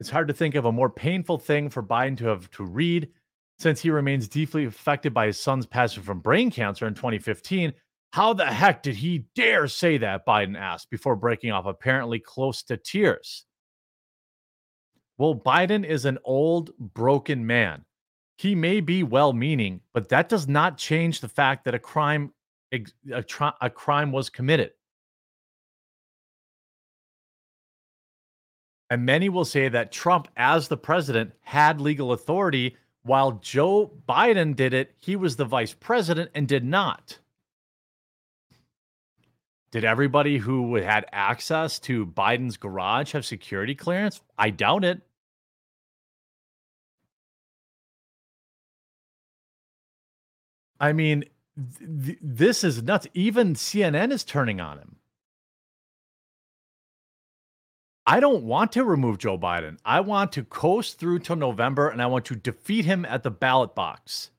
D: It's hard to think of a more painful thing for Biden to have to read since he remains deeply affected by his son's passing from brain cancer in 2015 how the heck did he dare say that? Biden asked before breaking off, apparently close to tears. Well, Biden is an old, broken man. He may be well meaning, but that does not change the fact that a crime a, a crime was committed. And many will say that Trump, as the president, had legal authority, while Joe Biden did it. He was the vice president and did not. Did everybody who had access to Biden's garage have security clearance? I doubt it. I mean, th- this is nuts. Even CNN is turning on him. I don't want to remove Joe Biden. I want to coast through till November and I want to defeat him at the ballot box.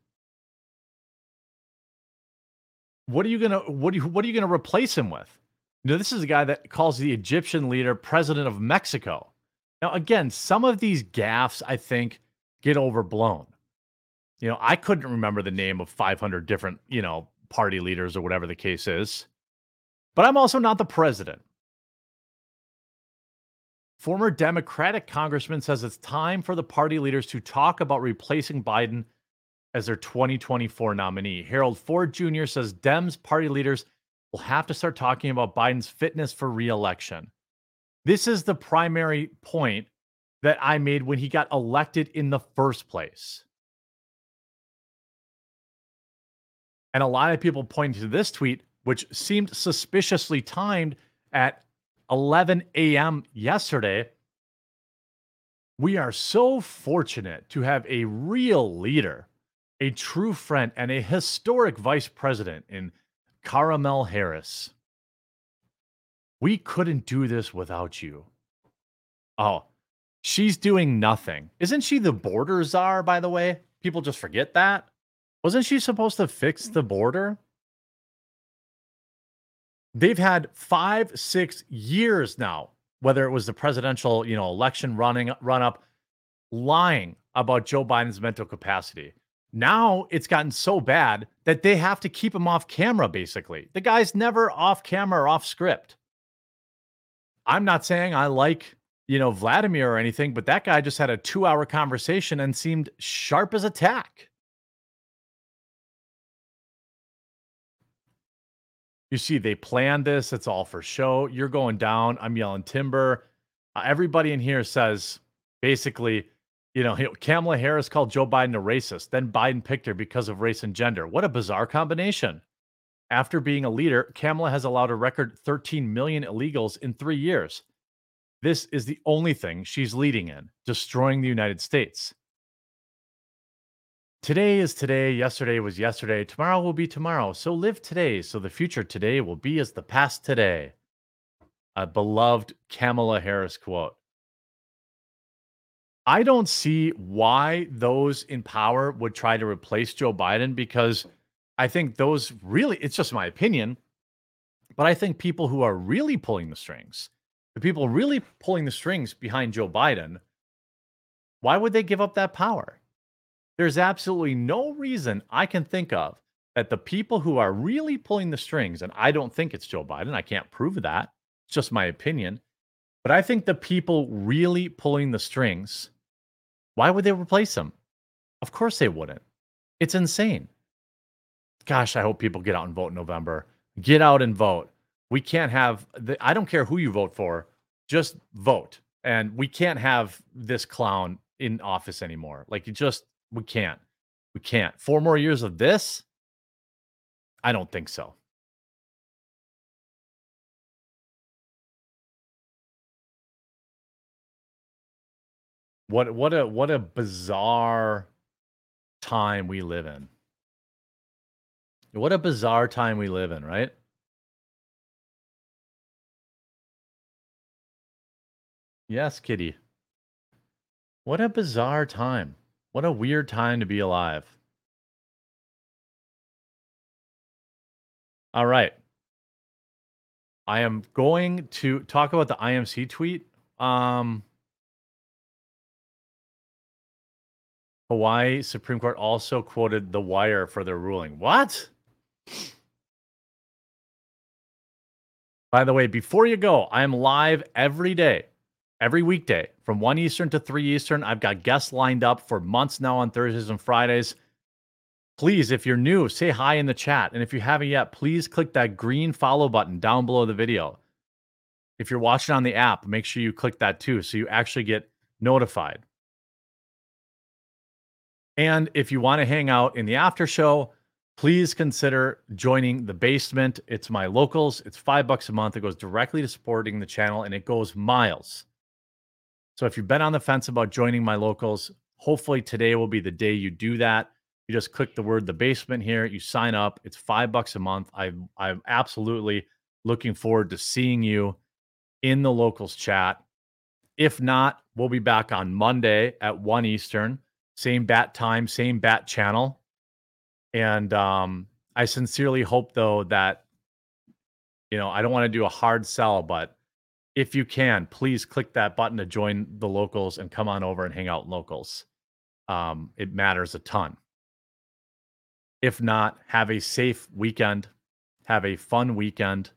D: What are you gonna what are you what are you gonna replace him with? You know, this is a guy that calls the Egyptian leader president of Mexico. Now, again, some of these gaffes I think get overblown. You know, I couldn't remember the name of 500 different, you know, party leaders or whatever the case is. But I'm also not the president. Former Democratic congressman says it's time for the party leaders to talk about replacing Biden as their 2024 nominee. Harold Ford Jr. says Dems party leaders will have to start talking about Biden's fitness for reelection. This is the primary point that I made when he got elected in the first place. And a lot of people pointed to this tweet, which seemed suspiciously timed at 11 a.m. yesterday. We are so fortunate to have a real leader, a true friend, and a historic vice president in Kamala Harris. We couldn't do this without you. Oh, she's doing nothing. Isn't she the border czar, by the way? People just forget that. Wasn't she supposed to fix the border? They've had five, six years now, whether it was the presidential, you know, election running run up, lying about Joe Biden's mental capacity. Now it's gotten so bad that they have to keep him off camera, basically. The guy's never off camera or off script. I'm not saying I like, you know, Vladimir or anything, but that guy just had a two hour conversation and seemed sharp as a tack. You see, they planned this. It's all for show. You're going down. I'm yelling timber. Uh, everybody in here says basically, you know, Kamala Harris called Joe Biden a racist. Then Biden picked her because of race and gender. What a bizarre combination. After being a leader, Kamala has allowed a record 13 million illegals in three years. This is the only thing she's leading in, destroying the United States. Today is today, yesterday was yesterday, tomorrow will be tomorrow. So live today, so the future today will be as the past today. A beloved Kamala Harris quote. I don't see why those in power would try to replace Joe Biden because I think those really, it's just my opinion, but I think people who are really pulling the strings, the people really pulling the strings behind Joe Biden, why would they give up that power? There's absolutely no reason I can think of that the people who are really pulling the strings, and I don't think it's Joe Biden, I can't prove that. It's just my opinion. But I think the people really pulling the strings, why would they replace him? Of course they wouldn't. It's insane. Gosh, I hope people get out and vote in November. Get out and vote. We can't have, the, I don't care who you vote for, just vote. And we can't have this clown in office anymore. Like, you just, we can't. We can't. Four more years of this? I don't think so. What what a what a bizarre time we live in. What a bizarre time we live in, right? Yes, Kitty. What a bizarre time. What a weird time to be alive. All right. I am going to talk about the IMC tweet. Um, Hawaii Supreme Court also quoted The Wire for their ruling. What? By the way, before you go, I am live every day every weekday from 1 Eastern to 3 Eastern. I've got guests lined up for months now on Thursdays and Fridays. Please, if you're new, say hi in the chat. And if you haven't yet, please click that green follow button down below the video. If you're watching on the app, make sure you click that too so you actually get notified. And if you want to hang out in the after show, please consider joining the basement. It's my locals. It's five bucks a month. It goes directly to supporting the channel and it goes miles. So if you've been on the fence about joining my locals, hopefully today will be the day you do that. You just click the word the basement here, you sign up. It's five bucks a month. I, I'm absolutely looking forward to seeing you in the locals chat. If not, we'll be back on Monday at 1 Eastern, same bat time, same bat channel. And um, I sincerely hope, though, that, you know, I don't want to do a hard sell, but if you can, please click that button to join the locals and come on over and hang out locals. Um, it matters a ton. If not, have a safe weekend. Have a fun weekend.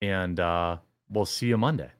D: And uh, we'll see you Monday.